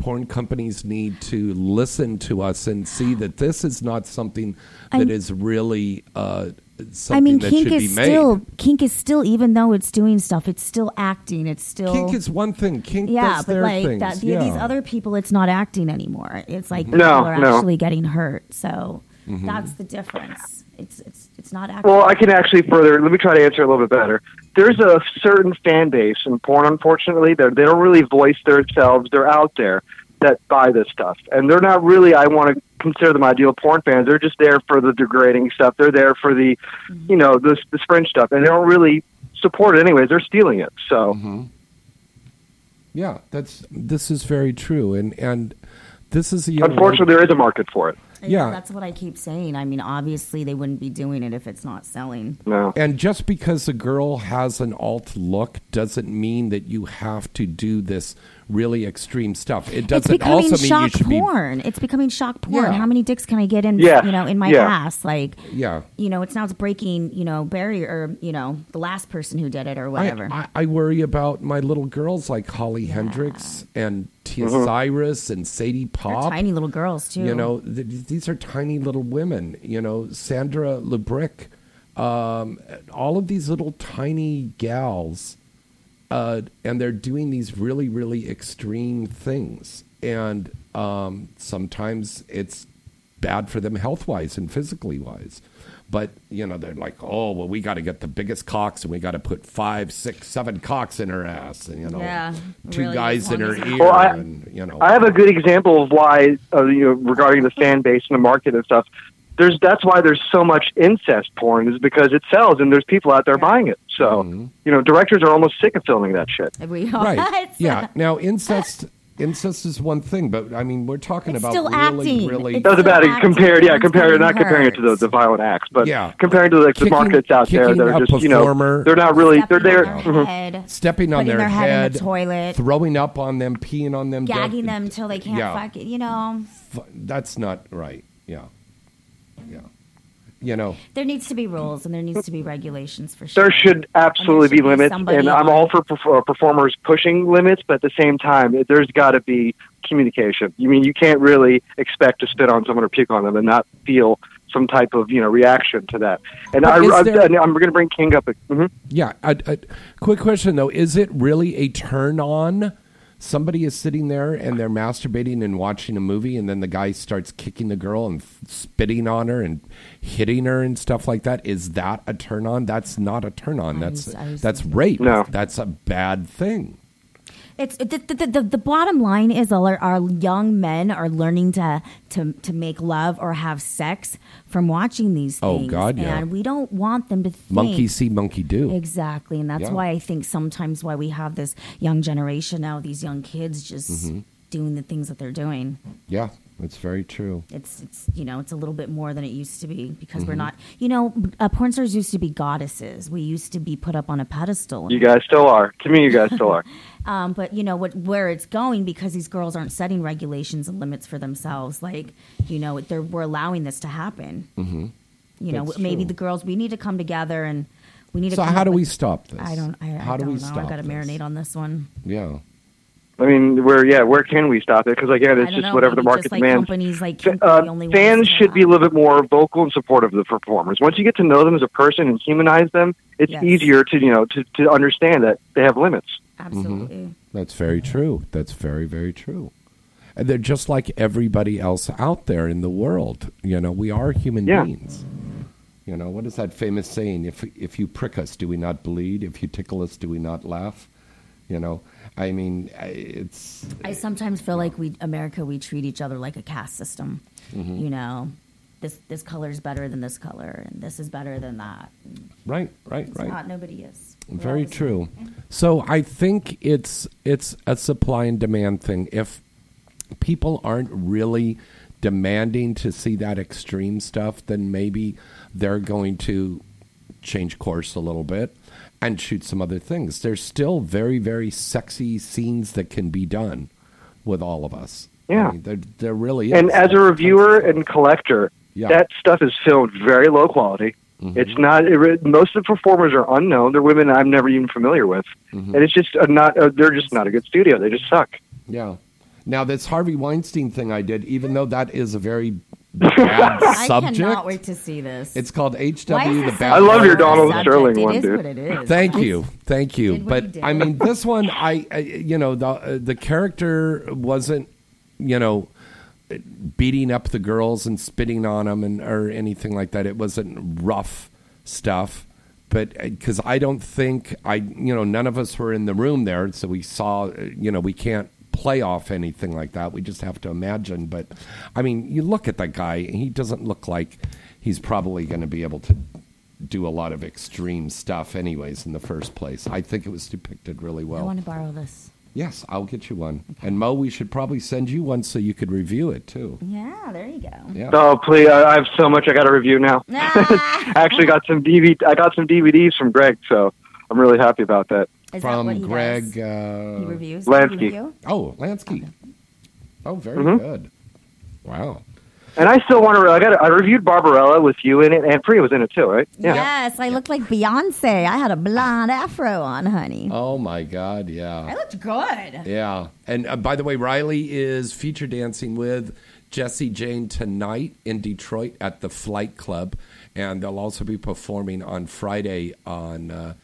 porn companies need to listen to us and see that this is not something that
I'm-
is really uh, something
I mean,
that
kink
should
is
be made?
still kink is still even though it's doing stuff, it's still acting. It's still
Kink is one thing. Kink
yeah,
does
but
their
like
things.
that, the,
yeah.
these other people, it's not acting anymore. It's like
No,
people are
no.
actually getting hurt. So
Mm-hmm.
that's the difference. It's it's it's not acting.
Well, I can actually further. Let me try to answer a little bit better. There's a certain fan base in porn, unfortunately, that they don't really voice themselves. They're out there that buy this stuff, and they're not really. I want to consider them ideal porn fans. They're just there for the degrading stuff. They're there for the, mm-hmm. you know, this this fringe stuff, and they don't really support it anyways. They're stealing it. So mm-hmm.
Yeah, that's this is very true, and and this is a young
unfortunately, there is a market for it.
yeah.
that's what I keep saying. I mean, obviously they wouldn't be doing it if it's not selling.
No.
And just because a girl has an alt look doesn't mean that you have to do this really extreme stuff. It doesn't
becoming
also mean you
shock
should
porn. It's becoming shock porn.
Yeah.
How many dicks can I get in?
Yes,
You know, in my
yeah.
ass, like.
Yeah.
you know, it's now it's breaking. You know, barrier or you know, the last person who did it or whatever.
I, I worry about my little girls like Holly Hendrix and Tia Cyrus and Sadie
They're
Pop.
tiny little girls too.
You know, th- these are tiny little women. You know, Sandra LeBrick, um, all of these little tiny gals, uh, and they're doing these really, really extreme things. And um, sometimes it's bad for them health wise and physically wise. But you know, they're like, oh, well, we got to get the biggest cocks, and we got to put five, six, seven cocks in her ass, and you know,
Yeah,
two
really,
guys
as
in her ear,
Well, I-
and you know,
I have a good example of why, uh, you know, regarding the fan base and the market and stuff. There's that's why there's so much incest porn is because it sells and there's people out there buying it. So
Mm-hmm.
you know, directors are almost sick of filming that shit.
we are.
right yeah
uh,
now incest incest is one thing but i mean we're talking
It's
about
still
really
acting.
really
It's
Doesn't
still
matter
acting,
compared, yeah,
one's
compared
getting
not comparing it to the, the violent acts, but
Yeah.
comparing to like the
Kicking-
markets out there,
kicking
they're just
a
you know they're not really they're
stepping
there.
on their head,
stepping on their,
their head in
head
the toilet,
throwing up on them peeing on them
gagging them until they can't
Yeah.
fuck it. You know,
F- that's not right yeah yeah you know
there needs to be rules and there needs to be regulations for sure.
There should absolutely
And there
be
should
limits,
somebody
and I'm all for uh, performers pushing limits, but at the same time, there's got to be communication. You mean you can't really expect to spit on someone or puke on them and not feel some type of you know reaction to that. And I,
is
I,
there-
and I'm going to bring Kink up. mhm.
yeah a, a quick question though is it really a turn on somebody is sitting there and they're masturbating and watching a movie, and then the guy starts kicking the girl and f- spitting on her and hitting her and stuff like that. Is that a turn on? That's not a turn on. That's
was-
that's rape.
No.
That's a bad thing.
It's the, the, the, the bottom line is our, our young men are learning to, to to make love or have sex from watching these
Oh,
things.
God, yeah.
And we don't want them to think
Monkey see, monkey do.
Exactly, and that's
Yeah.
why I think sometimes why we have this young generation now, these young kids just
Mm-hmm.
doing the things that they're doing.
Yeah, that's very true.
It's it's you know it's a little bit more than it used to be because
Mm-hmm.
we're not you know uh, porn stars used to be goddesses. We used to be put up on a pedestal.
You guys still are. To me, you guys still are.
Um, but you know what, where it's going because these girls aren't setting regulations and limits for themselves. Like, you know, they're, we're allowing this to happen. Mm-hmm. You know,
That's
maybe
true.
the girls we need to come together and we need to.
So
come
how do we
with-
stop this?
I don't. I,
how
I
do
don't
we
know.
stop
I got to
this?
marinate on this one.
Yeah.
I mean, where yeah, where can we stop it? Because again,
I
it's just
know,
whatever the market
just like
demands.
companies like
Fa-
can't be
uh,
the only
fans should be a little bit more vocal and supportive of the performers. Once you get to know them as a person and humanize them, it's
Yes.
easier to you know to, to understand that they have limits.
Absolutely.
That's very true. That's very, very true. And they're just like everybody else out there in the world. You know, we are human
Yeah.
beings. You know, what is that famous saying? If if you prick us, do we not bleed? If you tickle us, do we not laugh? You know, I mean, it's
I sometimes feel like we America we treat each other like a caste system.
Mm-hmm.
You know, this this color is better than this color, and this is better than that.
right, right,
It's
right.
not. Nobody is.
Very true. So I think it's it's a supply and demand thing. If people aren't really demanding to see that extreme stuff, then maybe they're going to change course a little bit and shoot some other things. There's still very very sexy scenes that can be done with all of us.
Yeah.
I mean, there, there really is.
And as a reviewer and collector,
Yeah.
that stuff is filmed very low quality.
Mm-hmm.
It's not. It, most of the performers are unknown. They're women I'm never even familiar with,
Mm-hmm.
and it's just a not. Uh, they're just not a good studio. They just suck.
Yeah. Now this Harvey Weinstein thing I did, even though that is a very bad subject.
I
subject,
cannot wait to see this.
it's called HW the
this
Bad.
I love your Donald
subject?
Sterling
It
one,
is
dude.
what it is.
Thank you, thank you.
Did
But
did.
I mean, this one, I, I you know, the uh, the character wasn't, you know, beating up the girls and spitting on them and or anything like that. It wasn't rough stuff. But because I don't think I, you know, none of us were in the room there, so we saw, uh, you know, we can't play off anything like that. We just have to imagine. But I mean, you look at that guy, he doesn't look like he's probably going to be able to do a lot of extreme stuff, anyways. In the first place, I think it was depicted really well.
I want to borrow this.
Yes, I'll get you one. And Mo, we should probably send you one so you could review it too.
Yeah, there you go.
Yeah.
Oh please! I, I have so much I got to review now. I actually got some DVD. I got some DVDs from Greg, so I'm really happy about that.
Is that
From
what he
Greg.
does?
Uh,
he reviews.
Lansky.
Review?
oh, Lansky. Oh, very
Mhm.
good. Wow.
And I still want to. I got. I reviewed Barbarella with you in it, and Priya was in it too, right? Yeah.
Yes, I looked like Beyonce. I had a blonde afro on, honey.
Oh my God. Yeah.
I looked good.
Yeah. And uh, by the way, Riley is feature dancing with Jesse Jane tonight in Detroit at the Flight Club. And they'll also be performing on Friday on uh,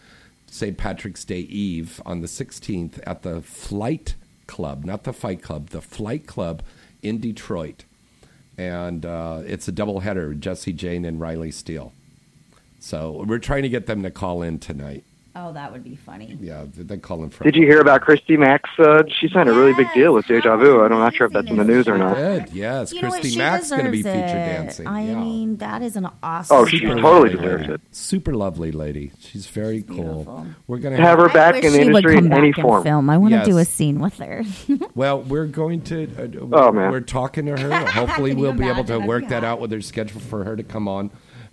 St. Patrick's Day Eve on the 16th at the Flight Club, not the Fight Club, the Flight Club in Detroit. And uh, it's a double header Jesse Jane and Riley Steele. So we're trying to get them to call in tonight.
Oh, that would be funny.
Yeah, they call in from.
Did you hear about Christy Mack? Uh, she signed a really big deal with Deja Vu. I'm not sure if that's in the news or not.
Good, yes.
You?
Christy
She
Mack's going to be featured
it.
dancing.
I
yeah.
mean, that is an awesome.
Oh, she
Super
totally
lovely
deserves
lady.
it.
Super lovely lady. She's very cool. We're going
To have her
I
back in the industry in any form.
Film. I want to do a scene with her.
Well, we're going to. Uh,
Oh, man.
We're talking to her. Hopefully, we'll be able to
That'd
work
be
that out with her schedule for her to come on.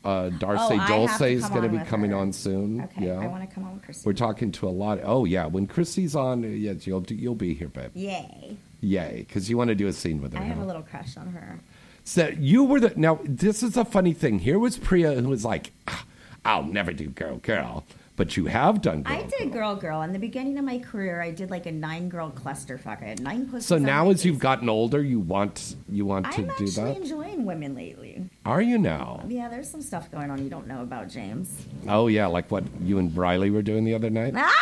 Uh, Darcy
Oh,
Dulce is going to be coming
her.
on soon.
Okay,
yeah.
I want to come on with Christy.
We're talking to a lot. Oh yeah, when Christy's on, yes, you'll you'll be here, babe.
Yay!
Yay, because you want to do a scene with her.
I have
huh?
a little crush on her.
So you were the now. This is a funny thing. Here was Priya who was like, "Ah, "I'll never do girl, girl," but you have done girl.
I did girl girl. In the beginning of my career, I did like a nine girl clusterfuck. I had nine pussies.
So now,
my
as you've gotten older, you want you want to do that.
I'm actually enjoying women lately.
Are you now?
Yeah, there's some stuff going on you don't know about, James.
Oh yeah, like what you and Riley were doing the other night.
Ah!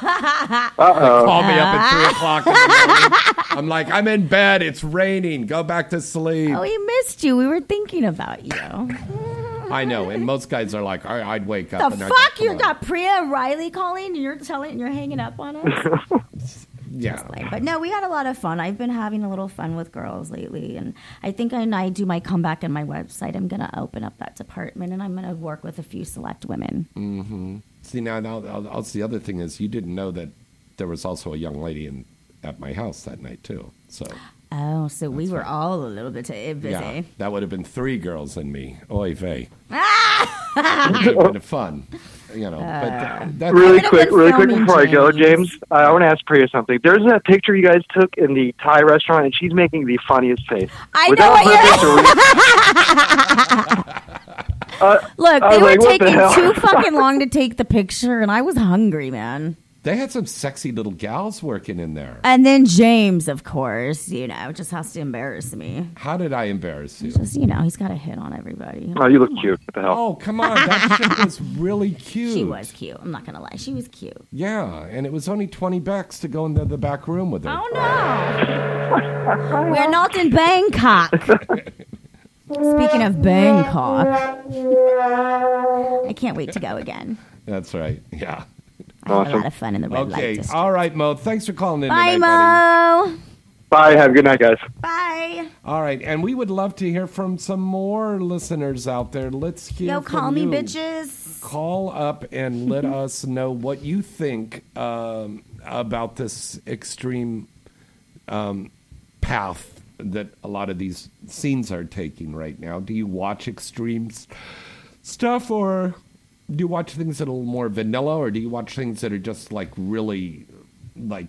Uh-oh.
Call me up at three o'clock in the morning. I'm like, I'm in bed. It's raining. Go back to sleep.
Oh, we missed you. We were thinking about you.
I know. And most guys are like, I, I'd wake up.
The fuck? You got Priya and Riley calling, and you're telling, you're hanging up on us.
Yeah.
But no, we had a lot of fun. I've been having a little fun with girls lately, and I think when I do my comeback on my website, I'm gonna open up that department, and I'm gonna work with a few select women. Mm-hmm.
See now, now, now, the other thing is, you didn't know that there was also a young lady in at my house that night too. So
Oh, so we were all a little bit uh, busy.
yeah, that would have been three girls and me. Oy vey. Would have been fun, you know. but uh, that's
Really quick, really quick
filming
before I go,
James.
James, I want to ask Priya something. There's that picture you guys took in the Thai restaurant, and she's making the funniest face.
I
Was
know
that
what you're.
Uh,
Look,
I
they were
like, what the
taking too fucking long to take the picture, and I was hungry, man.
They had some sexy little gals working in there.
And then James, of course, you know, just has to embarrass me.
How did I embarrass you?
Just, you know, he's got a hit on everybody.
oh, you look cute. What the hell?
Oh, come on. That shit was really cute.
She was cute. I'm not gonna lie, she was cute.
Yeah, and it was only 20 bucks to go into the back room with her.
Oh no, we're not in Bangkok. Speaking of Bangkok, I can't wait to go again.
That's right. Yeah.
I had a
Awesome.
lot of fun in the red light
Okay.
district.
All right, Mo. Thanks for calling in
Bye,
tonight, buddy.
Mo.
Bye. Have a good night, guys.
Bye.
All right, and we would love to hear from some more listeners out there. Let's hear
Yo,
from
call me
you.
bitches.
Call up and let us know what you think um, about this extreme um, path that a lot of these scenes are taking right now. Do you watch extremes stuff, or do you watch things that are a little more vanilla, or do you watch things that are just like really, like,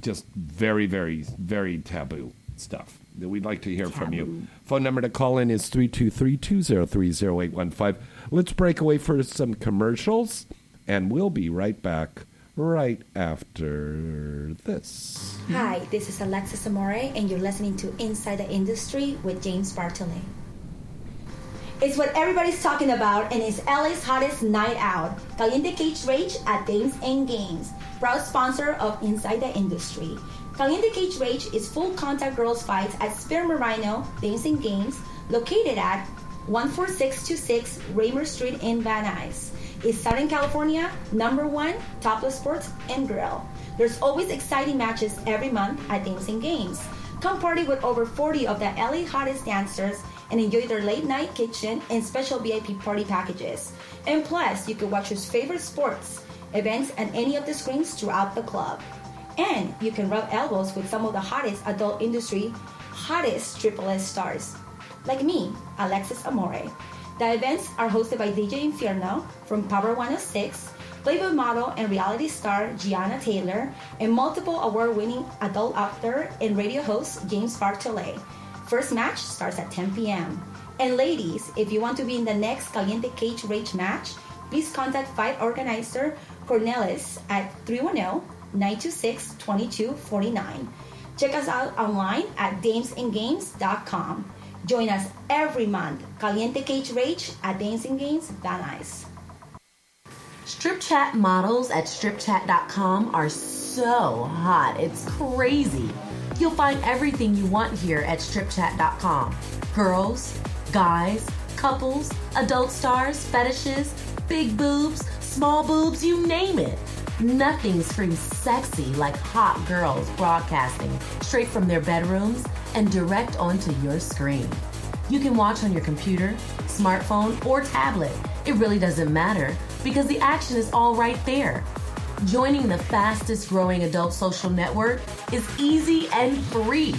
just very, very, very taboo stuff? We'd like to hear from you. Phone number to call in is 323 203 0815. Let's break away for some commercials, and we'll be right back right after this.
Hi, this is Alexis Amore, and you're listening to Inside the Industry with James Bartholet. It's what everybody's talking about, and it's LA's hottest night out. Caliente Cage Rage at Dames and Games, proud sponsor of Inside the Industry. Caliente Cage Rage is full contact girls fights at Spearmint Rhino Dames and Games, located at 14626 Raymer Street in Van Nuys. Is Southern California number one topless sports and grill. There's always exciting matches every month at Dames and Games. Come party with over 40 of the LA hottest dancers and enjoy their late night kitchen and special VIP party packages. And plus, you can watch your favorite sports events at any of the screens throughout the club. And you can rub elbows with some of the hottest adult industry, hottest Triple S stars, like me, Alexis Amore. The events are hosted by DJ Inferno from Power 106, Playboy model and reality star Gianna Taylor, and multiple award winning adult actor and radio host James Bartholet. First match starts at 10 p.m. And ladies, if you want to be in the next Caliente Cage Rage match, please contact fight organizer Cornelis at 310-926-2249. Check us out online at damesandgames.com. Join us every month, Caliente Cage Rage at Dames and Games, Van Nuys.
Strip chat models at stripchat.com are so hot. It's crazy. You'll find everything you want here at stripchat.com. Girls, guys, couples, adult stars, fetishes, big boobs, small boobs, you name it. Nothing screams sexy like hot girls broadcasting straight from their bedrooms and direct onto your screen. You can watch on your computer, smartphone, or tablet. It really doesn't matter because the action is all right there. Joining the fastest growing adult social network is easy and free.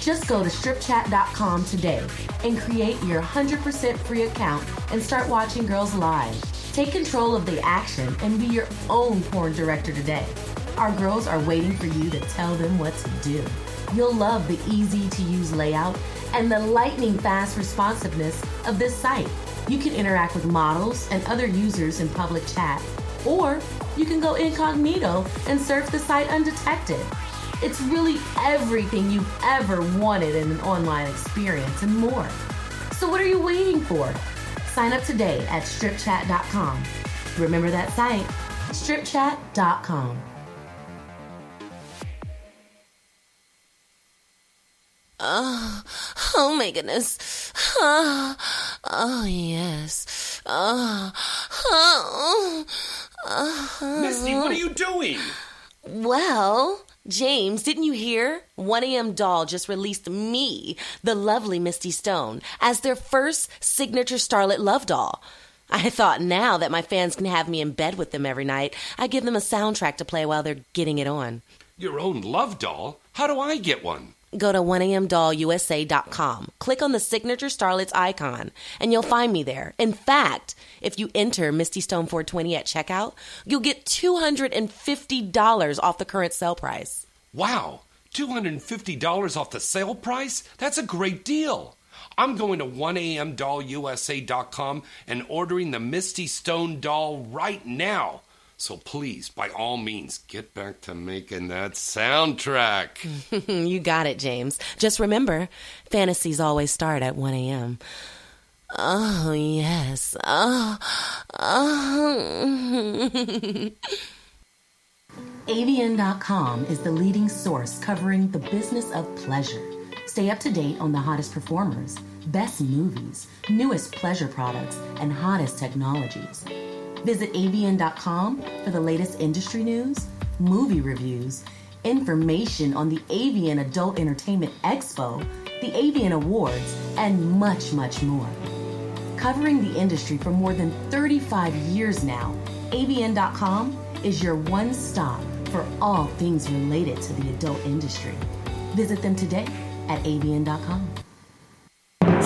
Just go to stripchat.com today and create your 100% free account and start watching girls live. Take control of the action and be your own porn director today. Our girls are waiting for you to tell them what to do. You'll love the easy to use layout and the lightning fast responsiveness of this site. You can interact with models and other users in public chat, or you can go incognito and surf the site undetected. It's really everything you've ever wanted in an online experience and more. So, what are you waiting for? Sign up today at stripchat.com. Remember that site, stripchat.com. Oh, ah, oh my goodness. Ah, oh, ah, oh, oh yes. Oh, oh oh.
Misty, what are you doing?
Well, James, didn't you hear? 1AM Doll just released me, the lovely Misty Stone, as their first signature Starlet Love doll. I thought now that my fans can have me in bed with them every night, I give them a soundtrack to play while they're getting it on.
Your own love doll? How do I get one?
Go to 1amdollusa.com, click on the signature Starlets icon, and you'll find me there. In fact, if you enter Misty Stone 420 at checkout, you'll get $250 off the current sale price.
Wow, $250 off the sale price? That's a great deal. I'm going to 1amdollusa.com and ordering the Misty Stone doll right now. So please, by all means, get back to making that soundtrack.
you got it, James. Just remember, fantasies always start at 1 a.m. Oh, yes. Oh, oh. AVN.com is the leading source covering the business of pleasure. Stay up to date on the hottest performers, best movies, newest pleasure products, and hottest technologies. Visit AVN.com for the latest industry news, movie reviews, information on the AVN Adult Entertainment Expo, the AVN Awards, and much, much more. Covering the industry for more than 35 years now, AVN.com is your one stop for all things related to the adult industry. Visit them today at AVN.com.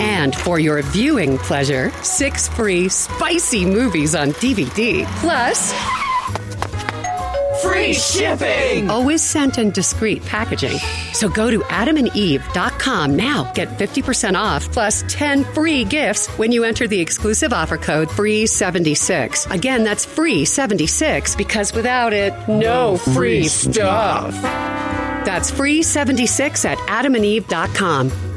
And for your viewing pleasure, six free spicy movies on DVD. Plus,
Free shipping!
Always sent in discreet packaging. So go to adamandeve.com now. Get 50% off plus 10 free gifts when you enter the exclusive offer code FREE76. Again, that's FREE76 because without it, no free stuff. That's FREE76 at adamandeve.com.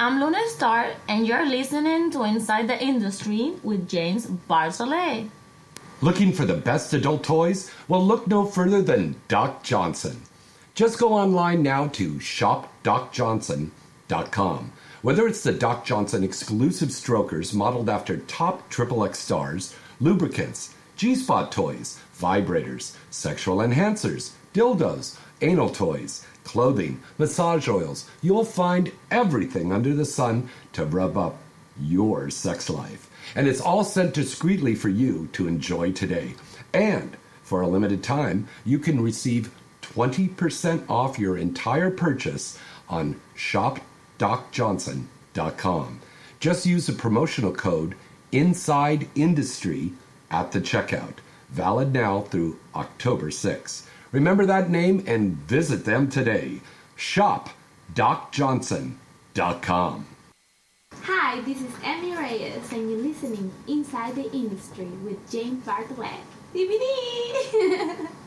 I'm Luna Star, and you're listening to Inside the Industry with James Bartholet.
Looking for the best adult toys? Well, look no further than Doc Johnson. Just go online now to shopdocjohnson.com. Whether it's the Doc Johnson exclusive strokers modeled after top XXX stars, lubricants, G spot toys, vibrators, sexual enhancers, dildos, anal toys, clothing, massage oils, you'll find everything under the sun to rub up your sex life. And it's all sent discreetly for you to enjoy today. And for a limited time, you can receive 20% off your entire purchase on shopdocjohnson.com. Just use the promotional code Inside Industry at the checkout. Valid now through October 6. Remember that name and visit them today. Shop ShopDocJohnson.com.
Hi, this is Emmy Reyes, and you're listening Inside the Industry with James Bartholet. DVD!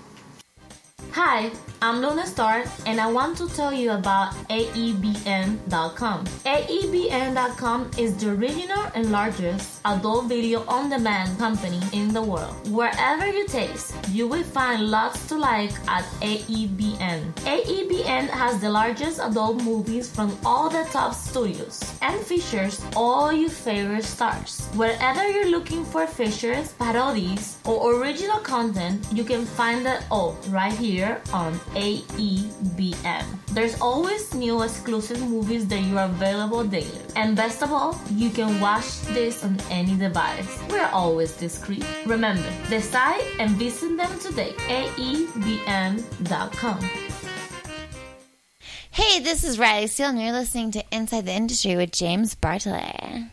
Hi, I'm Luna Star, and I want to tell you about AEBN.com. AEBN.com is the original and largest adult video on demand company in the world. Wherever you taste, you will find lots to like at AEBN. AEBN has the largest adult movies from all the top studios and features all your favorite stars. Wherever you're looking for features, parodies, or original content, you can find it all right here on AEBN. There's always new exclusive movies that you are available daily. And best of all, you can watch this on any device. We're always discreet. Remember, decide and visit them today. AEBN.com.
Hey, this is Riley Steele, and you're listening to Inside the Industry with James
Bartholet.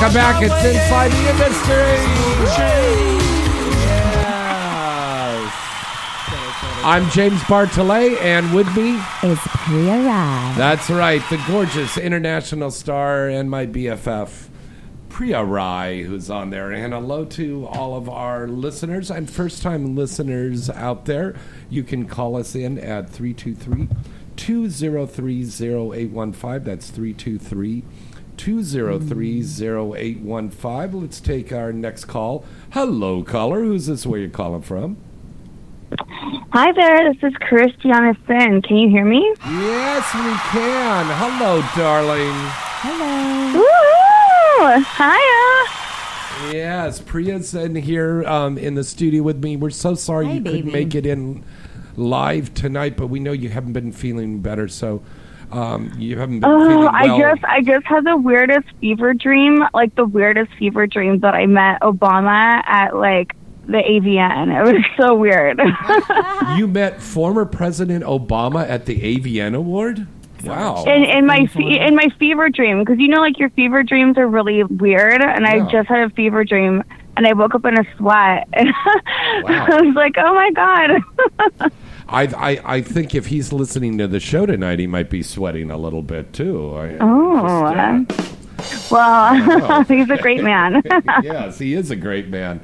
Welcome back. It's Inside the Industry. Yes. I'm James Bartholet, and with me
is Priya Rai.
That's right, the gorgeous international star and my BFF, Priya Rai, who's on there. And hello to all of our listeners and first time listeners out there. You can call us in at 323 203 0815. That's 323 203 0815. Let's take our next call. Hello, caller. Who's this? Where you calling from?
Hi there, this is Christiana Cinn. Can you hear me?
Yes, we can. Hello, darling.
Hello.
Woo! Hiya.
Yes, Priya's in here um, in the studio with me. We're so sorry
Hi,
you couldn't make it in live tonight, but we know you haven't been feeling better, so um, you haven't been
Oh,
feeling
I just I just had the weirdest fever dream, like the weirdest fever dream that I met Obama at like the AVN. It was so weird.
you met former President Obama at the AVN Award. Wow.
in in my fe- in my fever dream because you know like your fever dreams are really weird and
Yeah.
I just had a fever dream and I woke up in a sweat and I was like oh my god
I, I I think if he's listening to the show tonight, he might be sweating a little bit too. I,
oh well he's a great man
yes, he is a great man.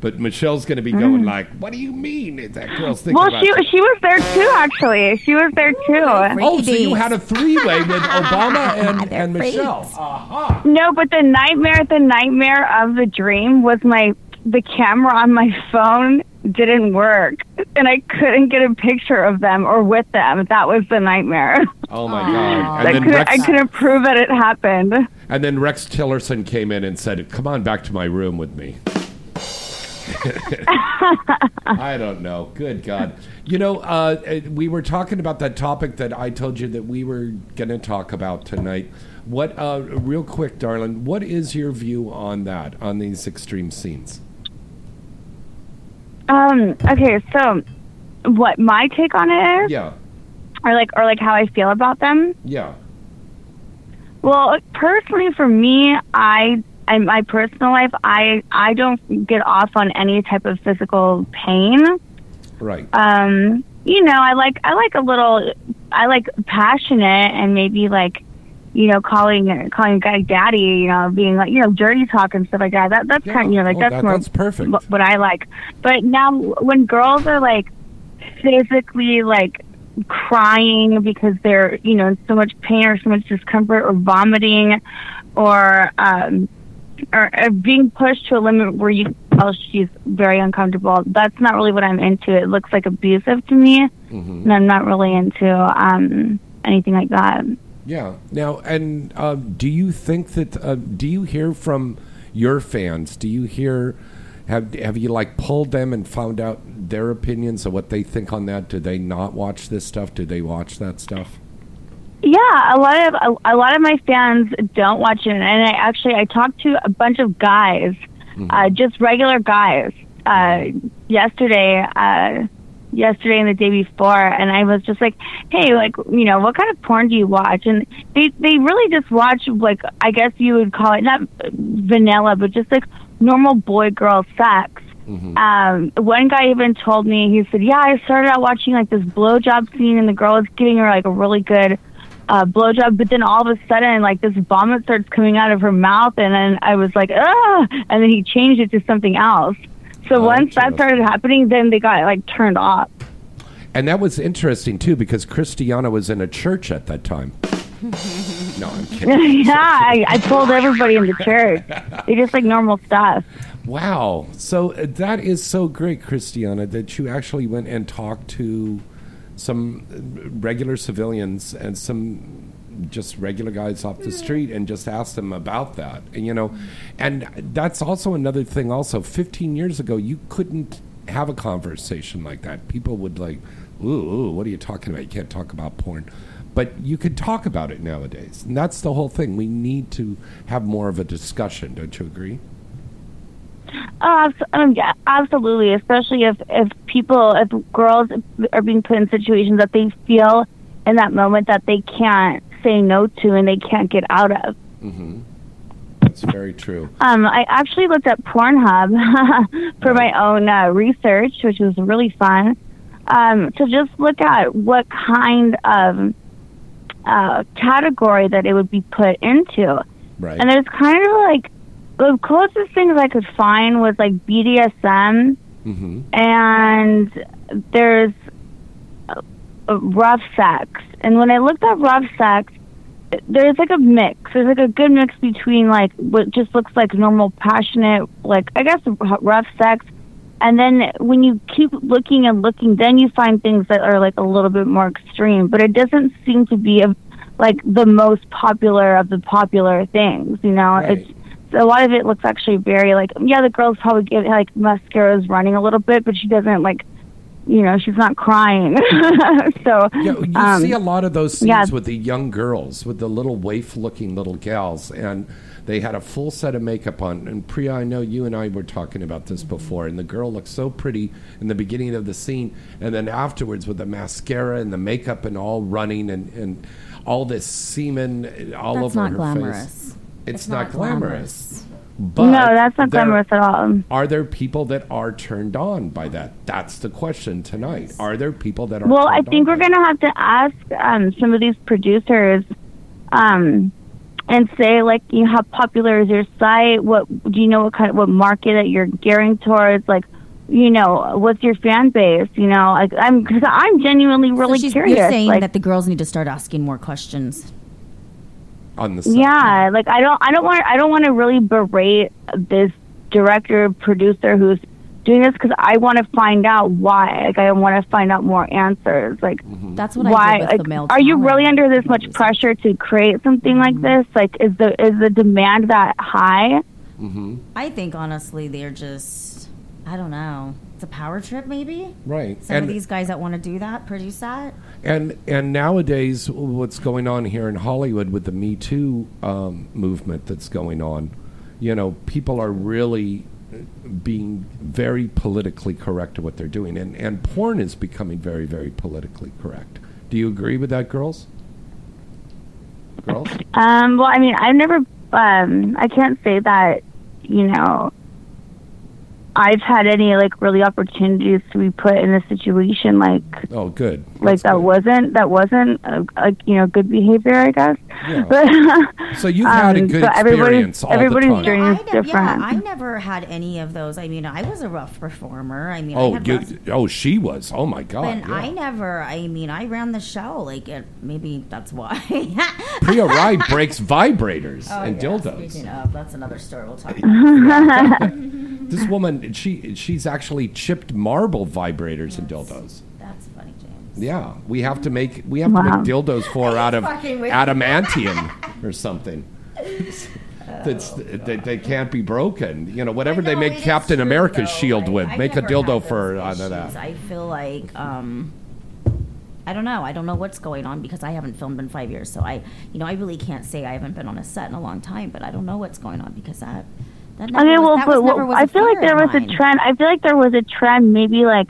But Michelle's going to be going
Mm.
like, "What do you mean? That girl's thinking
well
about."
she she was there too actually she was there too
oh, so you had a three-way with Obama and, and Michelle.
no but the nightmare the nightmare of the dream was my the camera on my phone didn't work and I couldn't get a picture of them or with them that was the nightmare
Oh my God!
I
And then
couldn't, I couldn't prove that it happened.
and then Rex Tillerson came in and said, "Come on back to my room with me." I don't know. Good God. You know, uh, uh, we were talking about that topic that I told you that we were going to talk about tonight. What, uh, real quick, darling, what is your view on that, on these extreme scenes?
Um. Okay. So, what my take on it is,
Yeah,
or like, or like how I feel about them.
yeah.
Well, personally, for me, I, in my personal life, I, I don't get off on any type of physical pain.
Right.
Um. You know, I like, I like a little, I like passionate and maybe like, you know, calling calling a guy daddy, you know, being like, you know, dirty talk and stuff like that. That that's kind of, you know, like
Oh,
that's
that-
more
that's perfect.
what, I like. But now when girls are like physically like crying because they're, you know, in so much pain or so much discomfort or vomiting or um or, or being pushed to a limit where you tell she's very uncomfortable. That's not really what I'm into. It looks like abusive to me, and I'm not really into um anything like that.
Yeah. Now, and uh, do you think that? Uh, do you hear from your fans? Do you hear? Have Have you like pulled them and found out their opinions of what they think on that? Do they not watch this stuff? Do they watch that stuff?
Yeah, a lot of a, a lot of my fans don't watch it, and I actually I talked to a bunch of guys, uh, just regular guys, uh, yesterday, uh, yesterday and the day before, and I was just like, hey, like you know, what kind of porn do you watch? And they they really just watch like I guess you would call it not vanilla, but just like normal boy girl sex. Um, one guy even told me, he said, Yeah, I started out watching like this blowjob scene and the girl is giving her like a really good uh blowjob, but then all of a sudden like this vomit starts coming out of her mouth and then I was like, ah and then he changed it to something else. So once that started happening, then they got like turned off.
And that was interesting too because Christiana was in a church at that time. no, I'm kidding.
yeah, I, I told everybody in the church. They just like normal stuff.
Wow. So uh, that is so great, Christiana, that you actually went and talked to some uh, regular civilians and some just regular guys off the street and just ask them about that. And, you know, and that's also another thing also 15 years ago you couldn't have a conversation like that. People would like, ooh, ooh, what are you talking about? You can't talk about porn. But you could talk about it nowadays. And that's the whole thing. We need to have more of a discussion, don't you agree?
Oh, um, yeah, absolutely. Especially if if people, if girls are being put in situations that they feel in that moment that they can't say no to and they can't get out of.
Mm-hmm. That's very true.
Um, I actually looked at Pornhub for my own uh, research, which was really fun. Um, to just look at what kind of uh, category that it would be put into.
Right.
And there's kind of like the closest things I could find was like BDSM,
Mm-hmm.
and there's rough sex. And when I looked at rough sex, there's like a mix. There's like a good mix between like what just looks like normal, passionate, like I guess rough sex. And then when you keep looking and looking, then you find things that are like a little bit more extreme. But it doesn't seem to be a, like the most popular of the popular things. You know, it's a lot of it looks actually very like yeah, the girls probably get like mascara's running a little bit, but she doesn't like you know she's not crying. so
Yeah, you
um,
see a lot of those scenes
yeah.
with the young girls, with the little waif-looking little gals, and they had a full set of makeup on. And Priya, I know you and I were talking about this before, and the girl looked so pretty in the beginning of the scene, and then afterwards with the mascara and the makeup and all running and, and all this semen all
That's
over her
glamorous.
face.
It's
It's, not,
not
glamorous. But
no, that's not
there-
glamorous at all.
Are there people that are turned on by that? That's the question tonight. Are there people that are?
Well, I think
on
we're gonna have to ask um, some of these producers, um, and say like, you know, how popular is your site? What do you know? What kind of what market that you're gearing towards? Like, you know, what's your fan base? You know, like I'm because I'm genuinely really
so she's,
curious.
You're saying
like,
that the girls need to start asking more questions.
On the
yeah, like I don't, I don't want, I don't want to really berate this director producer who's doing this because I want to find out why. Like I want to find out more answers. Like
That's what I
why?
did with
like,
the male
are you really under this much pressure to create something like this? Like, is the is the demand that high?
Mm-hmm.
I think honestly, they're just. I don't know. It's a power trip, maybe.
Right.
Some
And-
of these guys that want to do that, produce that.
And and nowadays, what's going on here in Hollywood with the Me Too um, movement that's going on, you know, people are really being very politically correct to what they're doing, and and porn is becoming very very politically correct. Do you agree with that, girls? Girls?
Um, well, I mean, I've never. Um, I can't say that. You know, I've had any like really opportunities to be put in a situation like
Oh, good.
like that wasn't that wasn't a, a you know good behavior, I guess.
Yeah.
But,
So you've had a
um,
good
so everybody's-
experience all the
everybody's
time.
journey
I
is different.
Yeah, I never had any of those. I mean, I was a rough performer. I mean, I
Oh,
had
you,
rough-
oh, she was. Oh my God.
and
yeah.
I never. I mean, I ran the show. Like, it, maybe that's why.
Priya Rai breaks vibrators
Oh,
and
yeah,
dildos.
Speaking of, that's another story we'll talk about.
This woman, she she's actually chipped marble vibrators and dildos.
That's funny, James.
Yeah, we have to make we have to
Wow.
make dildos for her out of
fucking with you.
adamantium or something. That's that they can't be broken. You know, whatever they
No,
make
it is
Captain
true,
America's
though.
shield
I-
with,
I've
make a
never
dildo
had
for
those
out of
issues.
that.
I feel like um, I don't know. I don't know what's going on because I haven't filmed in five years. So I, you know, I really can't say I haven't been on a set in a long time. But I don't know what's going on because that. That never
okay,
was,
well,
that
but
was never
well,
was
I
a
feel like there
of
was a trend. I feel like there was a trend, maybe like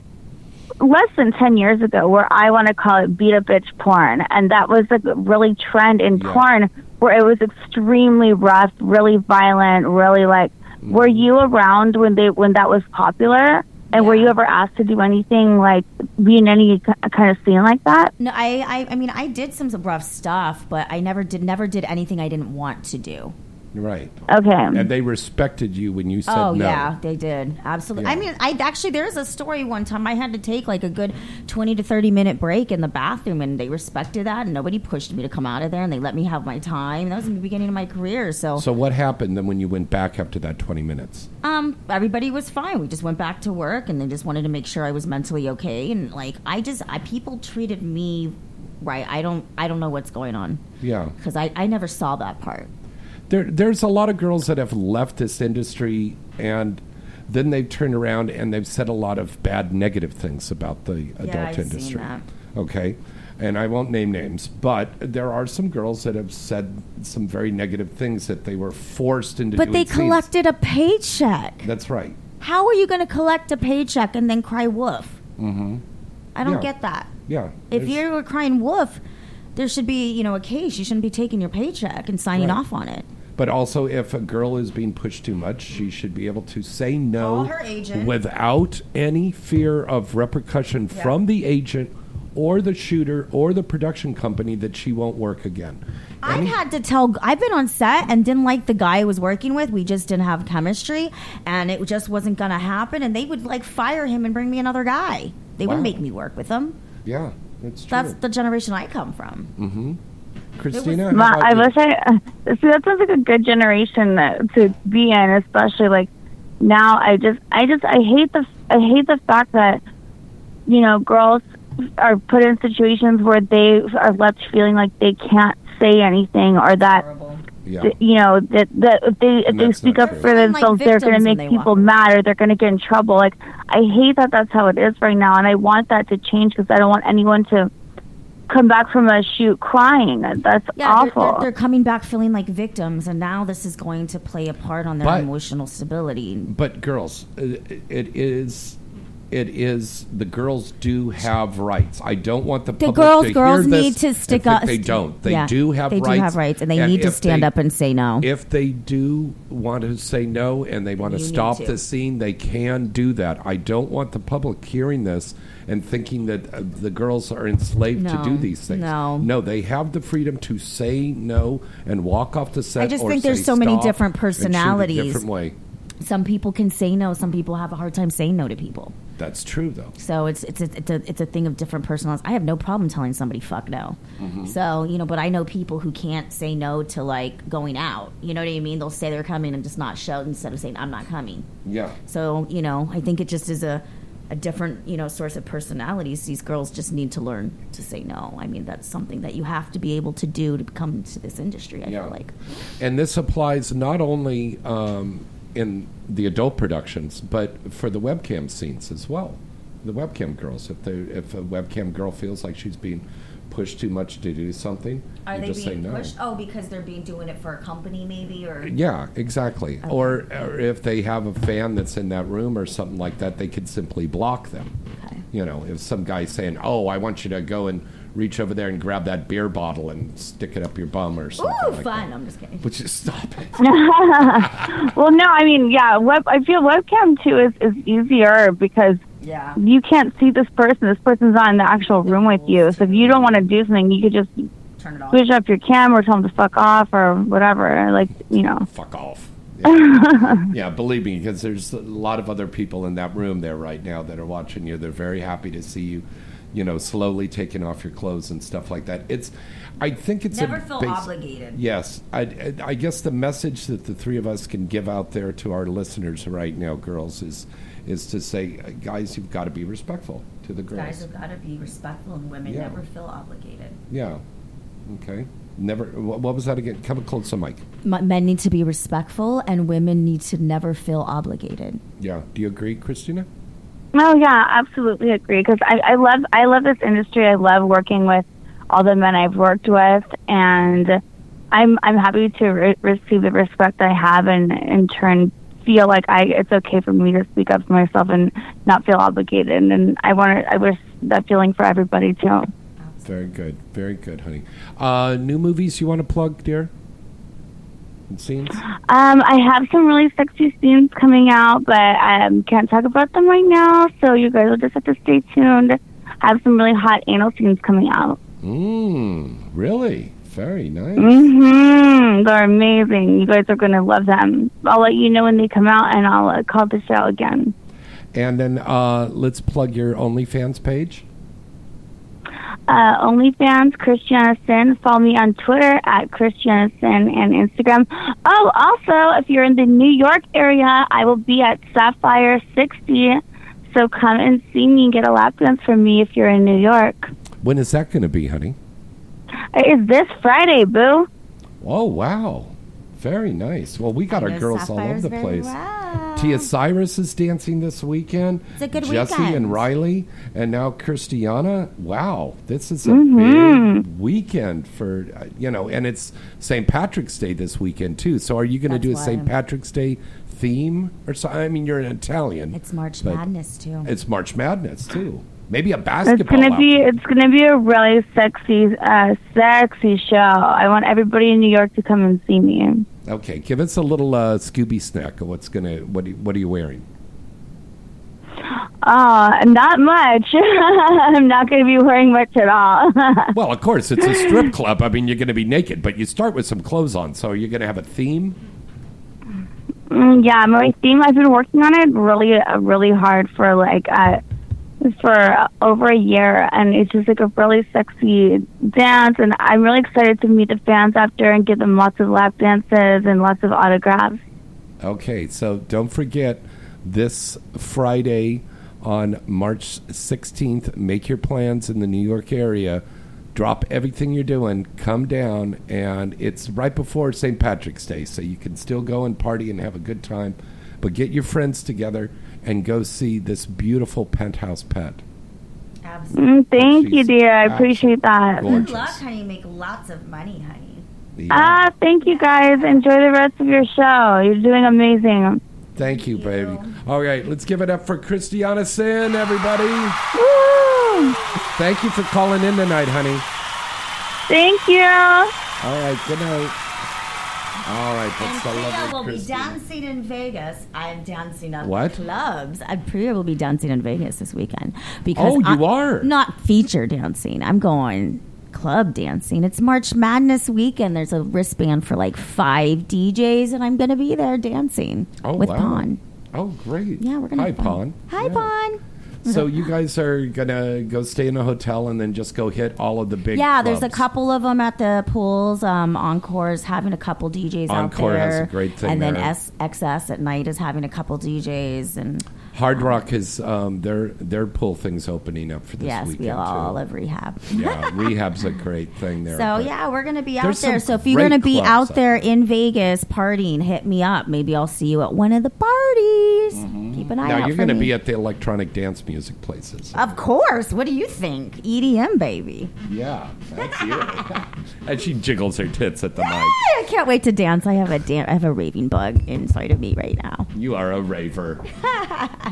less than ten years ago, where I want to call it beat a bitch porn, and that was like a really trend in porn where it was extremely rough, really violent, really like. Were mm-hmm. you around when they when that was popular? And were you ever asked to do anything like be in any kind of scene like that?
No, I, I, I mean, I did some rough stuff, but I never did, never did anything I didn't want to do.
Right.
Okay.
And they respected you when you said
oh
no.
yeah, they did absolutely. I mean, I actually there's a story one time I had to take like a good twenty to thirty minute break in the bathroom, and they respected that, and nobody pushed me to come out of there, and they let me have my time. That was in the beginning of my career, so,
So what happened then when you went back after that twenty minutes?
um, everybody was fine. We just went back to work, and they just wanted to make sure I was mentally okay, and like I just I, people treated me right. I don't I don't know what's going on
Yeah.
because I I never saw that part.
There, there's a lot of girls that have left this industry and then they've turned around and they've said a lot of bad negative things about the adult
I've seen
industry.
that.
Okay. And I won't name names, but there are some girls that have said some very negative things that they were forced into
But they
doing scenes.
collected a paycheck.
That's right.
How are you going to collect a paycheck and then cry wolf?
Mm-hmm.
I don't
Yeah.
get that.
Yeah.
If you were crying wolf, there should be, you know, a case. You shouldn't be taking your paycheck and signing
Right.
off on it.
But also, if a girl is being pushed too much, she should be able to say no
Call her agent.
without any fear of repercussion
Yeah.
from the agent or the shooter or the production company that she won't work again.
I
Any-
had to tell. I've been on set and didn't like the guy I was working with. We just didn't have chemistry, and it just wasn't going to happen. And they would like fire him and bring me another guy. They
Wow.
wouldn't make me work with him.
yeah, that's true.
That's the generation I come from.
mm-hmm. Christina, how
Ma,
about
I
you?
wish I see that sounds like a good generation that- to be in, especially like now. I just, I just, I hate the, I hate the fact that you know girls are put in situations where they are left feeling like they can't say anything or that.
Yeah.
th- You know that that if they if
And
they speak up
true.
for
Feeling like
themselves, they're going to make people mad or they're going to get in trouble. Like I hate that that's how it is right now, and I want that to change because I don't want anyone to come back from a shoot crying. That's
Yeah, they're,
awful.
they're, they're coming back feeling like victims, and now this is going to play a part on their
But-
emotional stability.
But girls, it, it is. It is the girls do have rights. I don't want the,
The
public
girls,
to
girls
hear this
need to stick up.
They don't. They
Yeah,
do have
they
rights.
do have rights, and they need to stand
they-
up and say no.
If they do want to say no and they want to
You
stop
to.
the scene, they can do that. I don't want the public hearing this and thinking that uh, the girls are enslaved to do these things.
no.
no, they have the freedom to say no and walk off the set.
I just think there's so many different
and shoot a
personalities.
different way.
Some people can say no. Some people have a hard time saying no to people.
That's true, though.
So it's it's a, it's a it's a thing of different personalities. I have no problem telling somebody fuck no.
Mhm.
So you know, but I know people who can't say no to like going out. You know what I mean? They'll say they're coming and just not show instead of saying I'm not coming.
Yeah.
So you know, I think it just is a a different you know source of personalities. These girls just need to learn to say no. I mean, that's something that you have to be able to do to come into this industry. I
Yeah.
feel like.
And this applies not only um, in the adult productions, but for the webcam scenes as well. The webcam girls, if they if a webcam girl feels like she's being pushed too much to do something,
Are
you
they
just say
being
no.
pushed? Oh, because they're being doing it for a company, maybe, or
Yeah, exactly. Or, or if they have a fan that's in that room or something like that, they could simply block them. Okay. You know, if some guy's saying, "Oh, I want you to go and reach over there and grab that beer bottle and stick it up your bum or something
Ooh,
like
fun!
that,"
I'm just kidding.
would you stop it?
well, no, I mean, yeah, web. I feel webcam too is is easier because
Yeah.
you can't see this person. This person's not in the actual room with you. So if you don't want to do something, you could just
Turn it off.
switch up your camera, tell them to fuck off or whatever. Like you know.
Fuck off. Yeah. yeah, believe me, because there's a lot of other people in that room there right now that are watching you. They're very happy to see you, you know, slowly taking off your clothes and stuff like that. It's, I think it's
Never
a
feel
base-
obligated.
Yes, I, I, I guess the message that the three of us can give out there to our listeners right now, girls, is, is to say, uh, guys, you've got to be respectful to the girls.
Guys have got to be respectful, and women
Yeah.
never feel obligated.
Yeah. Okay. Never. What, what was that again? Come close to the mic.
Men need to be respectful, and women need to never feel obligated.
Yeah. Do you agree, Christina?
Oh yeah, absolutely agree. Because I, I love I love this industry. I love working with all the men I've worked with, and I'm I'm happy to re- receive the respect I have, and in turn feel like I it's okay for me to speak up for myself and not feel obligated. And I want to I wish that feeling for everybody too.
Very good. Very good, honey. Uh, new movies you want to plug, dear? And scenes?
Um, I have some really sexy scenes coming out, but I um, can't talk about them right now. So you guys will just have to stay tuned. I have some really hot anal scenes coming out.
Mmm. Really? Very nice.
Mm-hmm. They're amazing. You guys are going to love them. I'll let you know when they come out, and I'll uh, call the show again.
And then uh, let's plug your OnlyFans page.
Uh, OnlyFans, Christiana Cinn. Follow me on Twitter at Christiana Cinn and Instagram. Oh, also, if you're in the New York area, I will be at Sapphire 60. So come and see me and get a lap dance from me if you're in New York.
When is that going to be, honey?
It's this Friday, boo.
Oh, wow. Very nice. Well, we got our
know
girls all over the place.
well.
Tia Cyrus is dancing this weekend.
It's a good
Jesse
weekend.
and Riley, and now Christiana. Wow, this is a
Mhm.
big weekend for uh, you know, and it's St. Patrick's Day this weekend too. So, are you going to do a St. Patrick's Day theme or so? I mean, you're an Italian.
It's March Madness too.
It's March Madness too. Maybe a basketball.
It's gonna be it's gonna be a really sexy uh sexy show. I want everybody in New York to come and see me.
Okay, give us a little uh, Scooby snack. of What's gonna? What? Are, what are you wearing?
Uh, not much. I'm not going to be wearing much at all.
Well, of course, it's a strip club. I mean, you're going to be naked, but you start with some clothes on. So you're going to have a theme.
Mm, yeah, my theme. I've been working on it really, uh, really hard for like uh, for over a year, and it's just like a really sexy dance. And I'm really excited to meet the fans after and give them lots of lap dances and lots of autographs.
Okay, so don't forget this Friday on March 16th. Make your plans in the New York area. Drop everything you're doing, come down, and it's right before St. Patrick's Day, so you can still go and party and have a good time. But get your friends together and go see this beautiful penthouse pet.
Mm, thank you, dear. I appreciate that.
Good luck, honey. Make lots of money, honey.
Ah, thank you guys. Enjoy the rest of your show. You're doing amazing.
Thank you, baby. All right, let's give it up for Christiana Cinn, everybody. Woo! Thank you for calling in tonight, honey.
Thank you.
All right, good night. All right,
And
that's the
Priya will be dancing in Vegas. I'm dancing at
What?
clubs. And Priya will be dancing in Vegas this weekend because
Oh, you
I-
are?
not feature dancing. I'm going club dancing. It's March Madness weekend. There's a wristband for like five DJs, and I'm going to be there dancing
Oh,
with
wow.
Pon.
Oh, great.
Yeah, we're gonna
Hi,
have fun.
Pon.
Hi, Pon.
So you guys are gonna go stay in a hotel and then just go hit all of the big.
yeah, there's a couple of them at the pools. Um, Encore's having a couple DJs
Encore
out there.
has a great thing
And then
there.
SXS at night is having a couple DJs. And
Hard Rock is um, their their pool things opening up for this
yes,
weekend
we all
too.
love rehab.
Yeah, rehab's a great thing there.
So yeah, we're gonna be out there. So if you're gonna be out
out
there in Vegas partying, hit me up. Maybe I'll see you at one of the parties. Keep an eye
Mm-hmm. now you're
for
going to
me.
be at the electronic dance music places.
Of course. What do you think? EDM, baby.
Yeah, that's you. and she jiggles her tits at the mic.
I can't wait to dance. I have a dan- I have a raving bug inside of me right now.
You are a raver.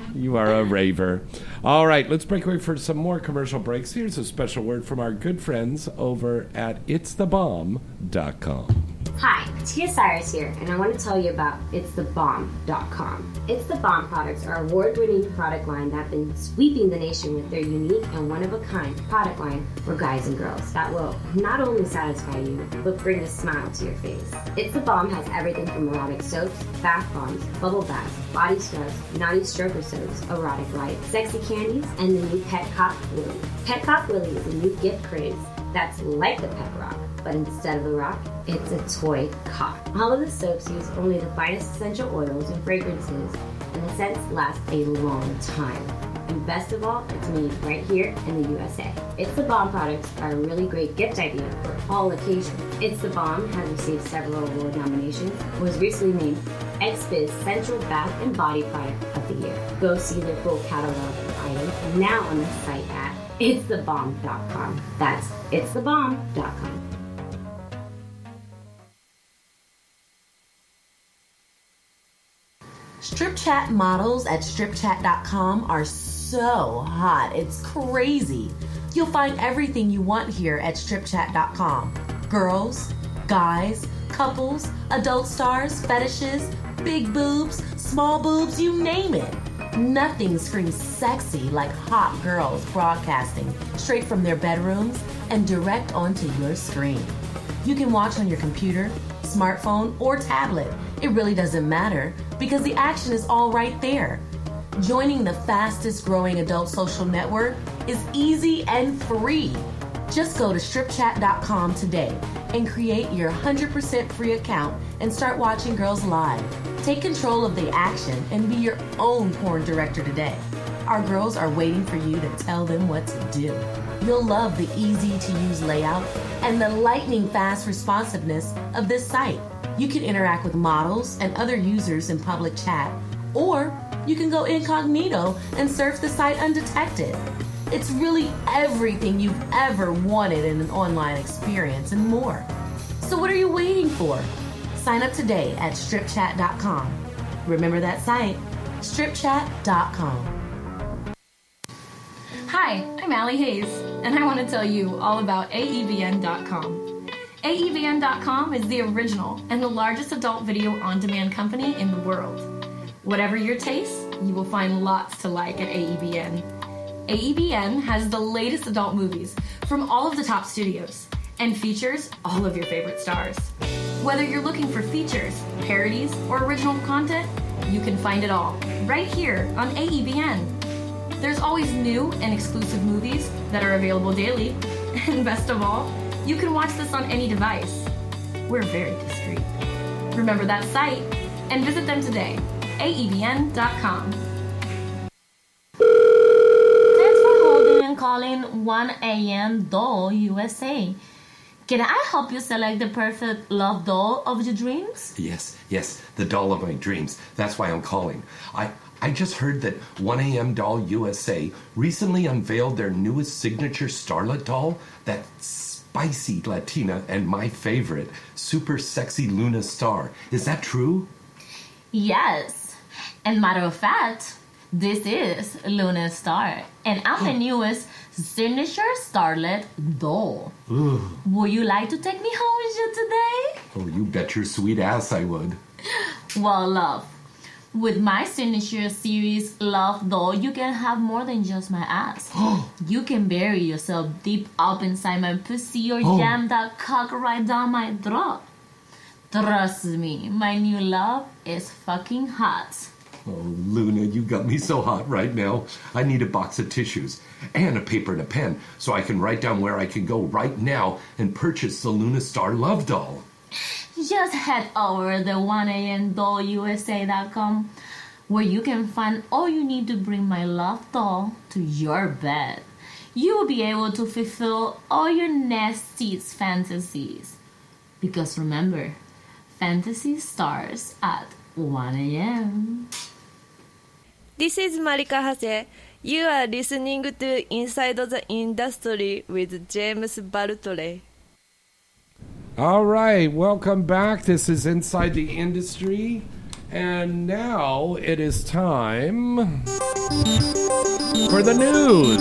you are a raver. All right, let's break away for some more commercial breaks. Here's a special word from our good friends over at itsthebomb.com.
Hi, Tia Cyrus here, and I want to tell you about It'sTheBomb.com. It's the Bomb products are award-winning product line that have been sweeping the nation with their unique and one-of-a-kind product line for guys and girls that will not only satisfy you, but bring a smile to your face. It's the Bomb has everything from erotic soaps, bath bombs, bubble baths, body scrubs, naughty stroker soaps, erotic light, sexy candies, and the new Pet Cop Willy. Pet Cop Willy is a new gift craze that's like the pet rock, but instead of a rock, it's a toy car. All of the soaps use only the finest essential oils and fragrances, and the scents last a long time. And best of all, it's made right here in the USA. It's the Bomb products are a really great gift idea for all occasions. It's the Bomb has received several award nominations, was recently named XBiz Central Bath and Body Product of the Year. Go see their full catalog of items now on the site at itsthebomb.com. That's itsthebomb.com.
Strip chat models at stripchat.com are so hot. It's crazy. You'll find everything you want here at stripchat.com. Girls, guys, couples, adult stars, fetishes, big boobs, small boobs, you name it. Nothing screams sexy like hot girls broadcasting straight from their bedrooms and direct onto your screen. You can watch on your computer, smartphone, or tablet. It really doesn't matter because the action is all right there. Joining the fastest growing adult social network is easy and free. Just go to stripchat.com today and create your 100% free account and start watching girls live. Take control of the action and be your own porn director today. Our girls are waiting for you to tell them what to do. You'll love the easy to use layout and the lightning fast responsiveness of this site. You can interact with models and other users in public chat, or you can go incognito and surf the site undetected. It's really everything you've ever wanted in an online experience and more. So, what are you waiting for? Sign up today at stripchat.com. Remember that site, stripchat.com.
Hi, I'm Allie Hayes, and I want to tell you all about AEBN.com.
AEVN.com is the original and the largest adult video on demand company in the world. Whatever your taste, you will find lots to like at AEBN. AEBN has the latest adult movies from all of the top studios and features all of your favorite stars. Whether you're looking for features, parodies, or original content, you can find it all right here on AEBN. There's always new and exclusive movies that are available daily. And best of all, you can watch this on any device. We're very discreet. Remember that site and visit them today. AEBN.com. Thanks for holding and calling 1 a.m. Doll USA. Can I help you select the perfect love doll of your dreams?
Yes, yes, the doll of my dreams. That's why I'm calling. I I just heard that 1AM Doll USA recently unveiled their newest signature starlet doll, that spicy Latina and my favorite, super sexy Luna Star. Is that true?
Yes. And matter of fact, this is Luna Star, and I'm the oh. newest signature starlet doll.
Ooh.
Would you like to take me home with you today?
Oh, you bet your sweet ass I would.
Well, love, with my signature series Love Doll, you can have more than just my ass. Oh. you can bury yourself deep up inside my pussy or
Oh.
jam that cock right down my throat. Trust me, my new love is fucking hot.
Oh, Luna, you got me so hot right now. I need a box of tissues and a paper and a pen so I can write down where I can go right now and purchase the Luna Star Love Doll.
Just head over to 1amdollusa.com where you can find all you need to bring my love doll to your bed. You will be able to fulfill all your nasty fantasies. Because remember, fantasy starts at 1 a.m.
This is Marika Hase. You are listening to Inside the Industry with James Bartholet.
All right, welcome back. This is Inside the Industry. And now it is time for the news.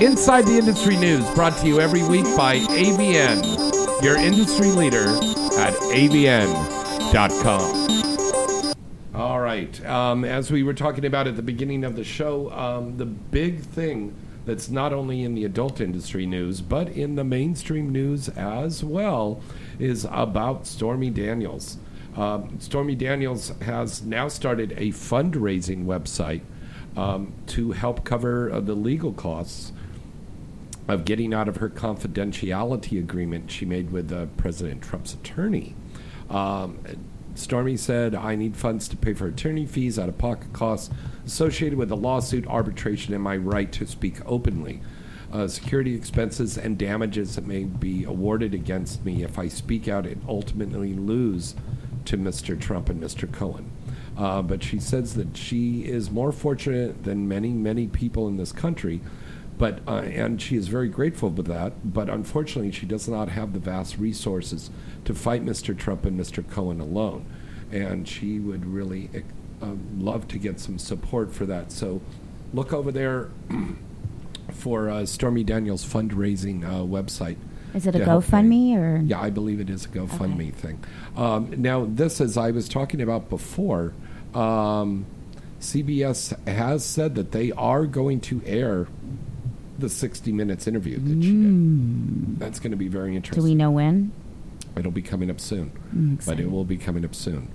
Inside the Industry News, brought to you every week by AVN, your industry leader at AVN.com. All right, um, as we were talking about at the beginning of the show, um, the big thing that's not only in the adult industry news, but in the mainstream news as well, is about Stormy Daniels. Um, Stormy Daniels has now started a fundraising website um, to help cover uh, the legal costs of getting out of her confidentiality agreement she made with uh, President Trump's attorney. Um, Stormy said, I need funds to pay for attorney fees, out of pocket costs associated with the lawsuit, arbitration, and my right to speak openly. Uh, security expenses and damages that may be awarded against me if I speak out and ultimately lose to Mr. Trump and Mr. Cohen. Uh, but she says that she is more fortunate than many, many people in this country. But uh, and she is very grateful for that. But unfortunately, she does not have the vast resources to fight Mr. Trump and Mr. Cohen alone. And she would really uh, love to get some support for that. So look over there for uh, Stormy Daniels' fundraising uh, website.
Is it a GoFundMe or?
yeah, I believe it is a GoFundMe thing. Um, now, this, as I was talking about before, um, CBS has said that they are going to air the 60 Minutes interview that she did. That's going to be very interesting.
Do we know when?
It'll be coming up soon,
Mm,
but it will be coming up soon.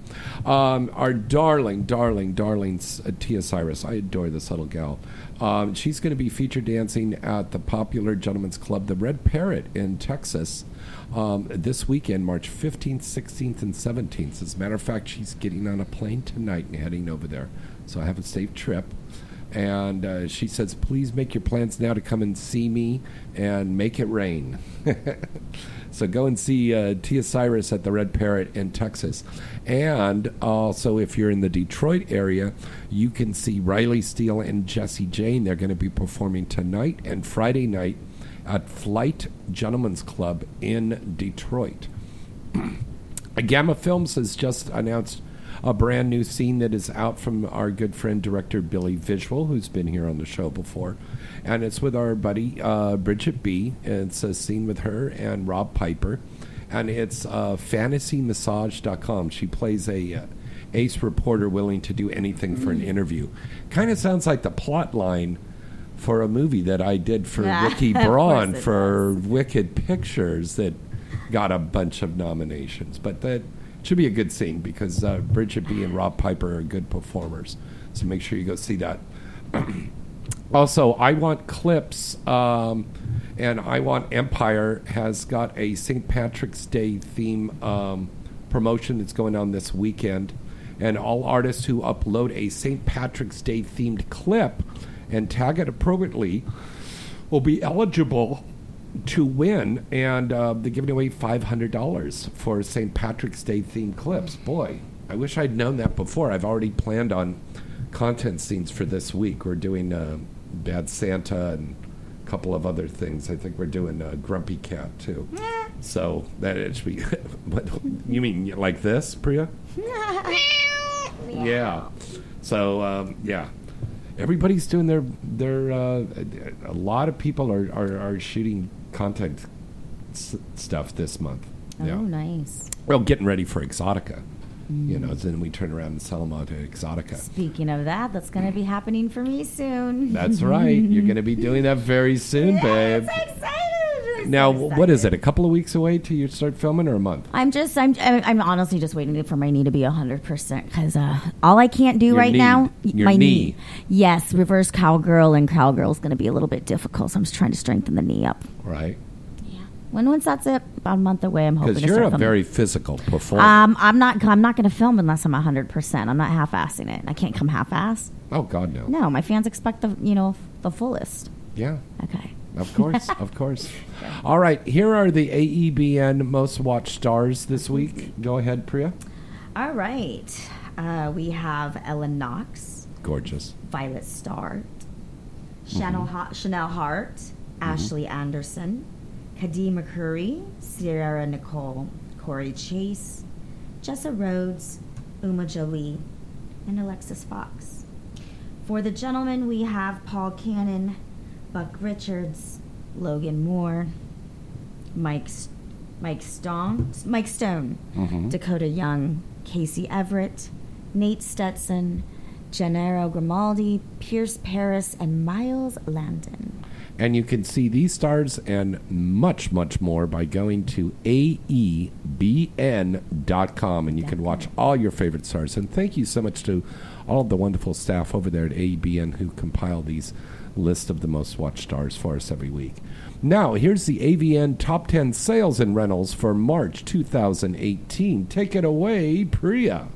Um, our darling, darling, darling uh, Tia Cyrus. I adore this little gal. Um, she's going to be featured dancing at the popular gentlemen's club, the Red Parrot, in Texas, um, this weekend, March 15th, 16th, and 17th. As a matter of fact, she's getting on a plane tonight and heading over there. So have a safe trip. And uh, she says, please make your plans now to come and see me and make it rain. so go and see uh, Tia Cyrus at the Red Parrot in Texas. And also, if you're in the Detroit area, you can see Riley Steele and Jesse Jane. They're going to be performing tonight and Friday night at Flight Gentlemen's Club in Detroit. Gamma Films has just announced a brand new scene that is out from our good friend director Billy Visual, who's been here on the show before, and it's with our buddy uh, Bridget B. It's a scene with her and Rob Piper, and it's uh, fantasymassage.com. She plays a uh, ace reporter willing to do anything for an interview. Kind of sounds like the plot line for a movie that I did for
Yeah,
Ricky Braun for Wicked Pictures that got a bunch of nominations. But that should be a good scene because uh, Bridget B and Rob Piper are good performers. So make sure you go see that. also, I Want Clips um, and I Want Empire has got a St. Patrick's Day theme um, promotion that's going on this weekend. And all artists who upload a St. Patrick's Day themed clip and tag it appropriately will be eligible to win. And uh, they're giving away $500 for St. Patrick's Day themed clips. Boy, I wish I'd known that before. I've already planned on content scenes for this week. We're doing uh, Bad Santa and a couple of other things. I think we're doing uh, Grumpy Cat too. So that it should be. what, you mean like this, Priya? Yeah. So um, yeah, everybody's doing their their. Uh, a lot of people are are, are shooting content s- stuff this month.
Oh,
Yeah.
nice.
Well, getting ready for Exotica. You
Mm.
know, then we turn around and sell them out to Exotica.
Speaking of that, that's going to be happening for me soon.
That's right. You're going to be doing that very soon, babe. I'm excited. Now, what is it? A couple of weeks away till you start filming, or a month?
I'm just, I'm, I'm honestly just waiting for my knee to be 100% because uh, all I can't do
Your
right
knee.
now,
Your
my
knee.
Yes, reverse cowgirl and cowgirl is going to be a little bit difficult. So I'm just trying to strengthen the knee up.
Right.
When once that's it, about a month away, I'm hoping
Because you're
start
a
filming.
very physical performer.
Um, I'm not. I'm not going to film unless I'm 100. percent I'm not half-assing it. I can't come half-ass.
oh God, no.
No, my fans expect the you know the fullest.
Yeah.
Okay.
Of course, of course. All right, here are the AEBN most watched stars this week. Go ahead, Priya.
All right. Uh, we have Ellen Knox,
Gorgeous.
Violet Starr, Chanel, ha- Chanel Hart, Ashley Anderson, Kadeem McCurry, Sierra Nicole, Corey Chase, Jessa Rhodes, Uma Jolie, and Alexis Fox. For the gentlemen, we have Paul Cannon, Buck Richards, Logan Moore, Mike, Mike Stone, Mike Stone,
Mhm.
Dakota Young, Casey Everett, Nate Stetson, Gennaro Grimaldi, Pierce Paris, and Miles Landon.
And you can see these stars and much, much more by going to aebn.com and you can watch all your favorite stars. And thank you so much to all of the wonderful staff over there at AEBN who compile these lists of the most watched stars for us every week. Now, here's the AVN Top 10 Sales and Rentals for March 2018. Take it away, Priya.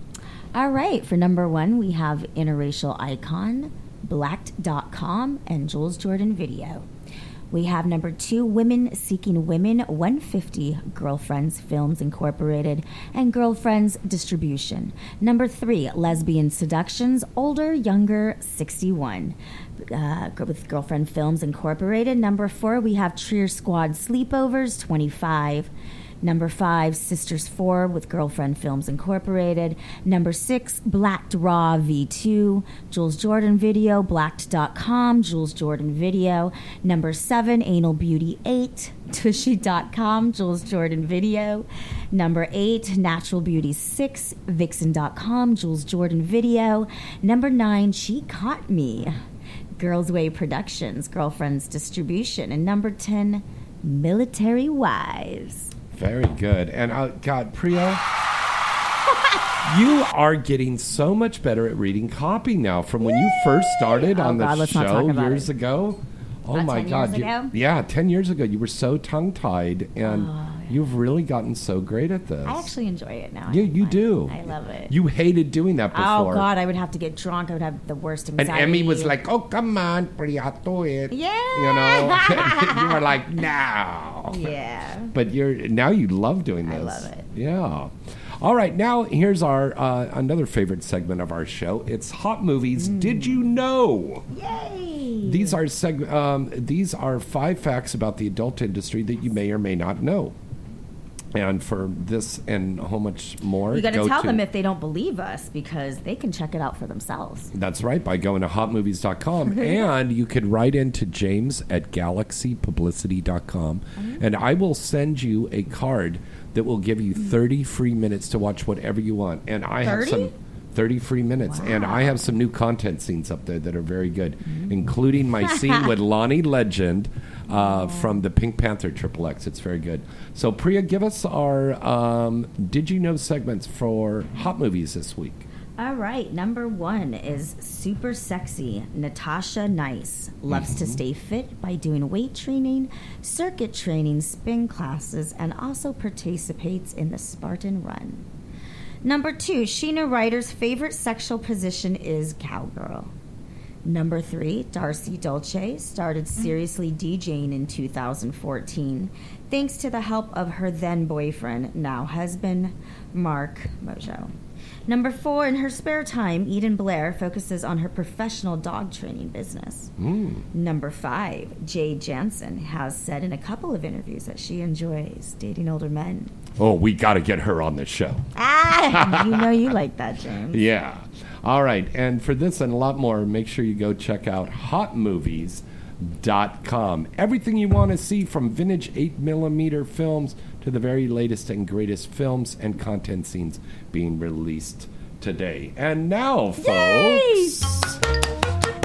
All right, for number one, we have interracial icon, blacked.com, and Jules Jordan Video. We have number two, Women Seeking Women 150, Girlfriends Films Incorporated, and Girlfriends Distribution. Number three, Lesbian Seductions, Older, Younger, 61. Uh, with Girlfriend Films Incorporated. Number four, we have Cheer Squad Sleepovers, 25. Number five, Sisters 4 with Girlfriend Films Incorporated. Number six, Blacked Raw V2, Jules Jordan Video, Blacked.com, Jules Jordan Video. Number seven, Anal Beauty 8, Tushy.com, Jules Jordan Video. Number eight, Natural Beauty 6, Vixen.com, Jules Jordan Video. Number nine, She Caught Me, Girls Way Productions, Girlfriends Distribution. And number 10, Military Wives.
Very good. And uh, God, Priya, you are getting so much better at reading copy now from when you first started
Oh,
on the
God, let's not
show
talk about
years
it.
ago. Oh
About
my
10
God!
years
you-
ago?
yeah, ten years ago, you were so tongue tied, and you've really gotten so great at this.
Oh. I actually enjoy it now.
you you do.
I love it.
You hated doing that before.
Oh God, I would have to get drunk. I would have the worst anxiety. And.
Emmy was like, "Oh, come on, Priya, do it."
Yeah.
You know, you were like, "No."
Yeah.
But you're now you love doing this.
I love it.
Yeah. All right, now here's our uh, another favorite segment of our show. It's hot movies.
Mm.
Did you know?
Yay!
These are seg- um, these are five facts about the adult industry that you may or may not know. And for this and how much more,
You got to tell them if they don't believe us because they can check it out for themselves.
That's right, by going to hotmovies.com. and you could write into James at galaxypublicity.com. Mm-hmm. And I will send you a card that will give you mm-hmm. 30 free minutes to watch whatever you want. And I have some 30 free minutes. And I have some new content scenes up there that are very good, mm-hmm. including my scene with Lonnie Legend uh, from the Pink Panther Triple X. It's very good. So, Priya, give us our um, Did You Know segments for hot movies this week.
All right, number one is super sexy. Natasha Nice loves to stay fit by doing weight training, circuit training, spin classes, and also participates in the Spartan Run. Number two, Sheena Ryder's favorite sexual position is cowgirl. Number three, Darcy Dolce started seriously DJing in 2014 thanks to the help of her then boyfriend, now husband, Mark Mojo. Number four, in her spare time, Eden Blair focuses on her professional dog training business. Number five, Jade Jantzen has said in a couple of interviews that she enjoys dating older men.
Oh, we got to get her on this show.
Ah, you know you like that, James.
Yeah. All right. And for this and a lot more, make sure you go check out hotmovies.com. Everything you want to see from vintage 8 millimeter films to the very latest and greatest films and content scenes being released today. And now, folks,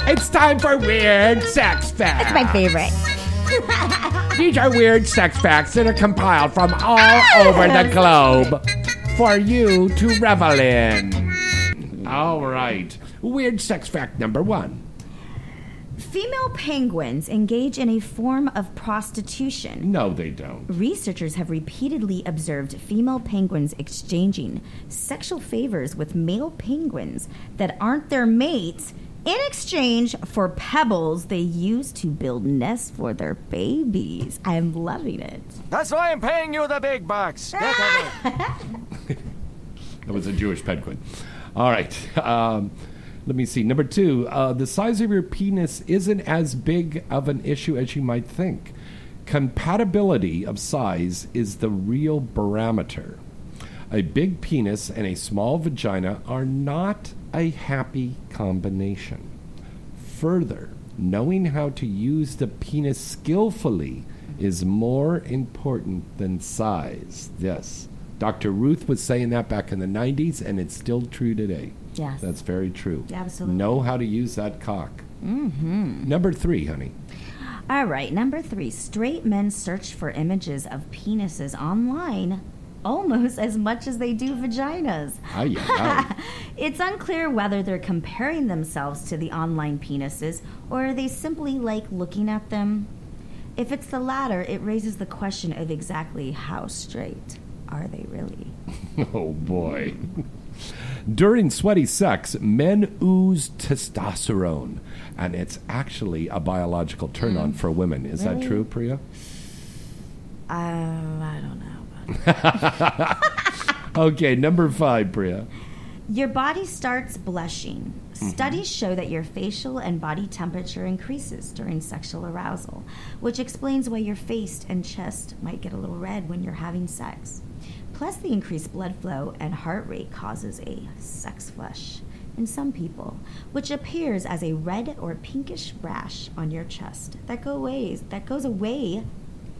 it's time for Weird Sex Facts.
It's my favorite.
These are weird sex facts that are compiled from all over the globe for you to revel in. All right. Weird sex fact number one.
Female penguins engage in a form of prostitution.
No, they don't.
Researchers have repeatedly observed female penguins exchanging sexual favors with male penguins that aren't their mates in exchange for pebbles they use to build nests for their babies. I'm loving it.
That's why I'm paying you the big bucks. Get.
That was a Jewish penguin. All right. Um, let me see. Number two, uh, the size of your penis isn't as big of an issue as you might think. Compatibility of size is the real barometer. A big penis and a small vagina are not a happy combination. Further, knowing how to use the penis skillfully is more important than size. Yes. Dr. Ruth was saying that back in the 90s, and it's still true today.
Yes.
That's very true.
Absolutely.
Know how to use that cock.
Mm-hmm.
Number three, honey.
All right, number three. Straight men search for images of penises online almost as much as they do vaginas.
Ay, ay, ay.
It's unclear whether they're comparing themselves to the online penises or are they simply like looking at them. If it's the latter, it raises the question of exactly how straight are they really?
oh boy. During sweaty sex, men ooze testosterone, and it's actually a biological turn on for women. Is that
Really?
true, Priya?
Um, I don't know.
Okay, number five, Priya.
Your body starts blushing. Studies show that your facial and body temperature increases during sexual arousal, which explains why your face and chest might get a little red when you're having sex. Plus, the increased blood flow and heart rate causes a sex flush in some people, which appears as a red or pinkish rash on your chest that go away, that goes away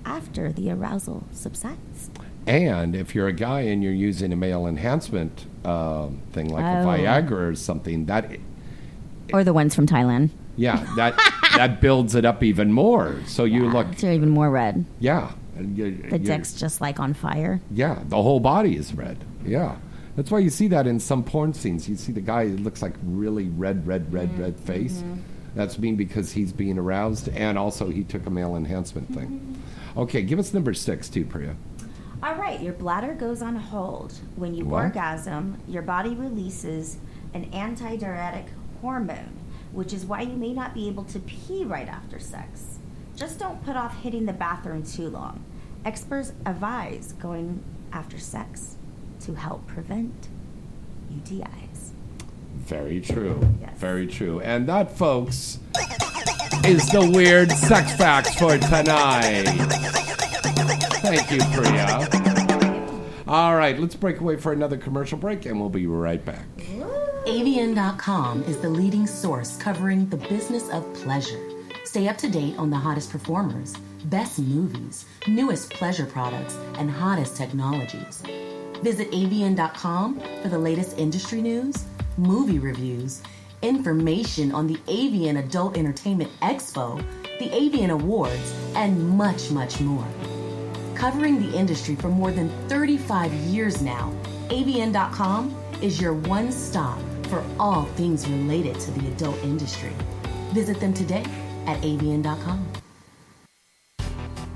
after the arousal subsides.
And if you're a guy and you're using a male enhancement uh, thing like a
Oh.
Viagra or something, that
Or the ones from Thailand.
yeah, that that builds it up even more. So you look,
They're even more red.
yeah,
The dick's just like on fire.
Yeah, the whole body is red. Yeah. That's why you see that in some porn scenes. You see the guy who looks like really red, red, red, mm-hmm. red face. Mm-hmm. That's mean because he's being aroused and also he took a male enhancement thing. Mm-hmm. Okay, give us number six too, Priya.
All right, your bladder goes on hold. When you
What?
orgasm, your body releases an antidiuretic hormone, which is why you may not be able to pee right after sex. Just don't put off hitting the bathroom too long. Experts advise going after sex to help prevent UTIs.
Very true. Yes. Very true. And that, folks, is the weird sex facts for tonight. Thank you, Priya. All right, let's break away for another commercial break and we'll be right back.
AVN.com is the leading source covering the business of pleasure. Stay up to date on the hottest performers, best movies, newest pleasure products, and hottest technologies. Visit avn.com for the latest industry news, movie reviews, information on the AVN Adult Entertainment Expo, the AVN Awards, and much, much more. Covering the industry for more than 35 years now, avn.com is your one stop for all things related to the adult industry. Visit them today at avn.com.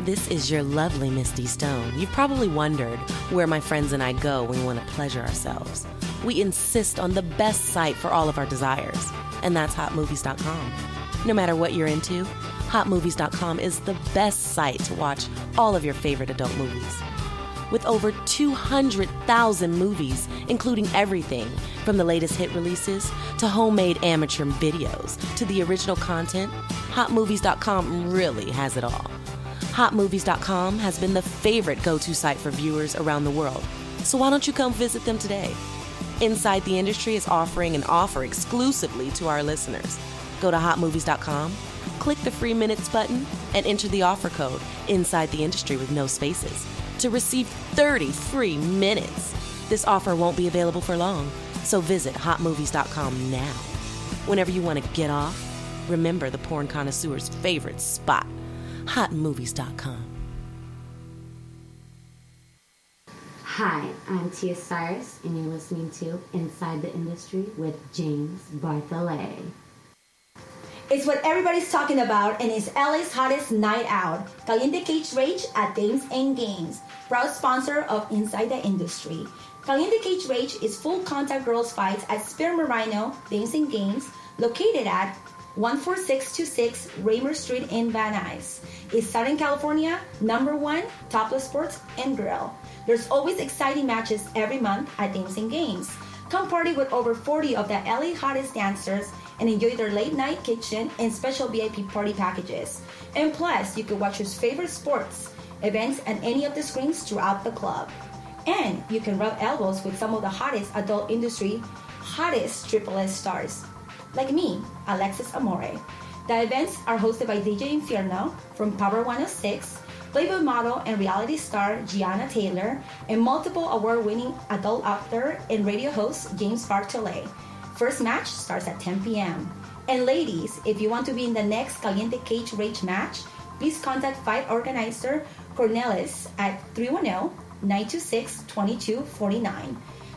This is your lovely Misty Stone. You've probably wondered where my friends and I go when we want to pleasure ourselves. We insist on the best site for all of our desires, and that's hotmovies.com. No matter what you're into, hotmovies.com is the best site to watch all of your favorite adult movies. With over 200,000 movies, including everything from the latest hit releases to homemade amateur videos to the original content, hotmovies.com really has it all. Hotmovies.com has been the favorite go to site for viewers around the world. So why don't you come visit them today? Inside the Industry is offering an offer exclusively to our listeners. Go to hotmovies.com, click the free minutes button, and enter the offer code Inside the Industry with no spaces to receive 30 free minutes. This offer won't be available for long, so visit hotmovies.com now. Whenever you want to get off, remember the porn connoisseur's favorite spot hotmovies.com.
Hi, I'm Tia Cyrus, and you're listening to Inside the Industry with James Bartholet.
It's what everybody's talking about and it's LA's hottest night out. Caliente Cage Rage at Dames and Games, proud sponsor of Inside the Industry. Caliente Cage Rage is full contact girls fights at Spear Rhino Dames and Games, located at 14626 Raymer Street in Van Nuys. It's Southern California number one topless sports and grill. There's always exciting matches every month at and Games. Come party with over 40 of the LA hottest dancers and enjoy their late night kitchen and special VIP party packages. And plus, you can watch your favorite sports events at any of the screens throughout the club. And you can rub elbows with some of the hottest adult industry, hottest Triple S stars, like me, Alexis Amore. The events are hosted by DJ Inferno from Power 106, Playboy model and reality star Gianna Taylor, and multiple award winning adult actor and radio host James Bartholet. First match starts at 10 p.m. And ladies, if you want to be in the next Caliente Cage Rage match, please contact fight organizer Cornelis at 310-926-2249.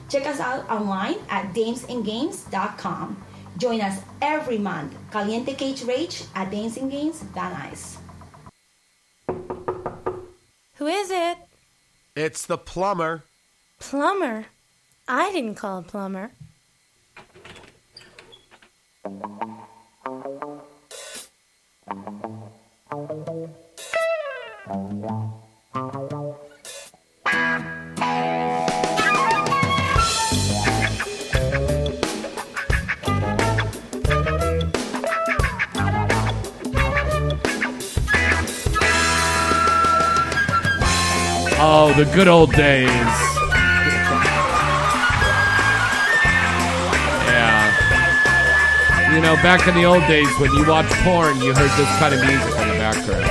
Check us out online at damesandgames.com. Join us every month, Caliente Cage Rage at Dames and Games Van Nuys.
Who is it?
It's the plumber.
Plumber? I didn't call a plumber.
Oh, the good old days. Yeah. You know, back in the old days when you watched porn, you heard this kind of music in the background.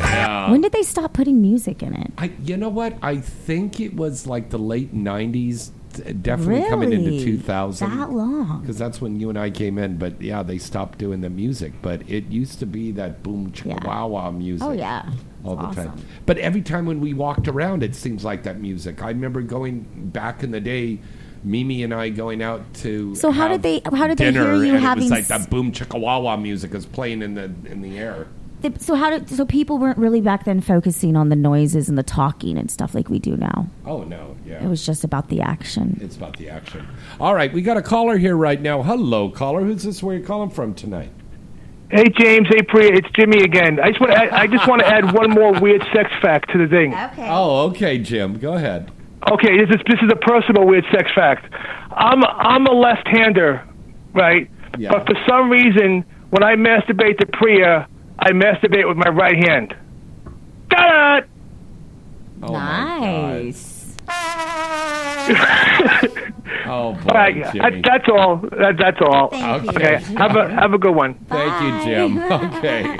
Yeah.
When did they stop putting music in it?
I, you know what? I think it was like the late '90s, d- definitely coming into 2000.
That long?
Because that's when you and I came in. But yeah, they stopped doing the music. But it used to be that boom chicka wow wow music.
Oh, yeah.
All the
Awesome.
time. But every time when we walked around, it seems like that music. I remember going back in the day. Mimi and I going out to
So how did they- how did they hear you having
it was like that boom wow music is playing in the in the air.
They- So how did so people weren't really back then focusing on the noises and the talking and stuff like we do now.
Oh no, yeah.
It was just about the action.
It's about the action. All right, we got a caller here right now. Hello, caller. Who's this? Where you calling from tonight?
Hey James, hey Priya, it's Jimmy again. I just want to add, I just want to add one more weird sex fact to the thing.
Okay.
Oh, okay, Jim. Go ahead.
Okay, this is this is a personal weird sex fact. I'm I'm a left-hander, right?
Yeah.
But for some reason, when I masturbate to Priya, I masturbate with my right hand. Got it.
Oh
nice.
Oh, boy,
All right,
Jimmy.
that, that's all. That, that's all.
Thank you.
okay, have a have a good one.
Thank you, Jim. Okay.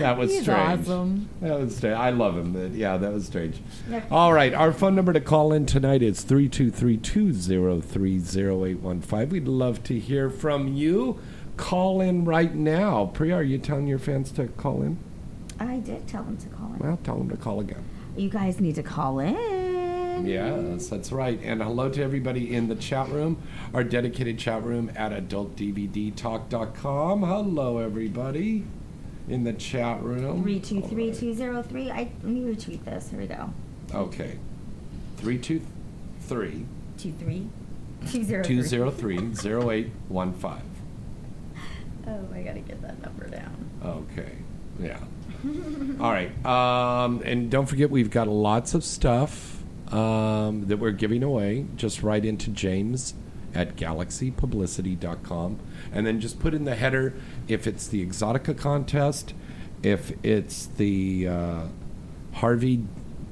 That was
He's
strange.
awesome.
That was strange. I love him. That- Yeah, that was strange.
Yeah.
All right, our phone number to call in tonight is 323-203-0815. We'd love to hear from you. Call in right now. Priya, are you telling your fans to call in?
I did tell them to call in.
Well, tell them to call again.
You guys need to call in.
Yes, that's right. And hello to everybody in the chat room, our dedicated chat room at adultdvdtalk.com. Hello, everybody in the chat room.
Three two three two zero three. I let me retweet this. Here we go.
Okay. 323
Two three two zero three.
203 0815.
Oh, I gotta get that number down.
Okay. Yeah. All right. Um, and don't forget, we've got lots of stuff um, that we're giving away. Just write into James at galaxypublicity.com and then just put in the header if it's the Exotica contest, if it's the uh, Harvey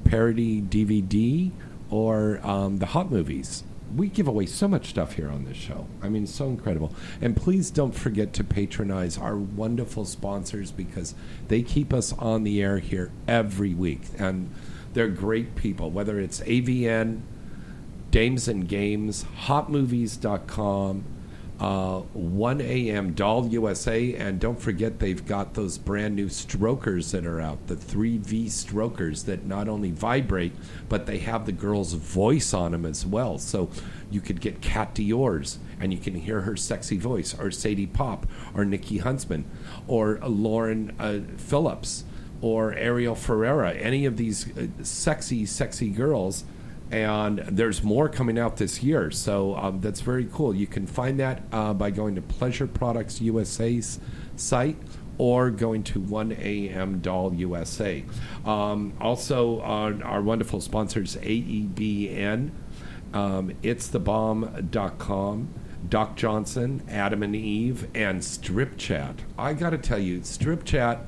parody DVD, or um, the hot movies. We give away so much stuff here on this show. I mean, so incredible. And please don't forget to patronize our wonderful sponsors because they keep us on the air here every week. And they're great people, whether it's AVN, Dames and Games, HotMovies.com, uh, 1AM Doll USA, and don't forget they've got those brand new strokers that are out, the 3V strokers that not only vibrate, but they have the girl's voice on them as well. So you could get Kat Dior's and you can hear her sexy voice, or Sadie Pop, or Nikki Huntsman, or Lauren uh, Phillips, or Ariel Ferreira, any of these uh, sexy, sexy girls and there's more coming out this year. So um, that's very cool. You can find that uh, by going to Pleasure Products USA's site or going to 1AM Doll USA. Um, also, our, our wonderful sponsors, AEBN, um, It's the Bomb.com. Doc Johnson, Adam and Eve, and Strip Chat. I got to tell you, Strip Chat,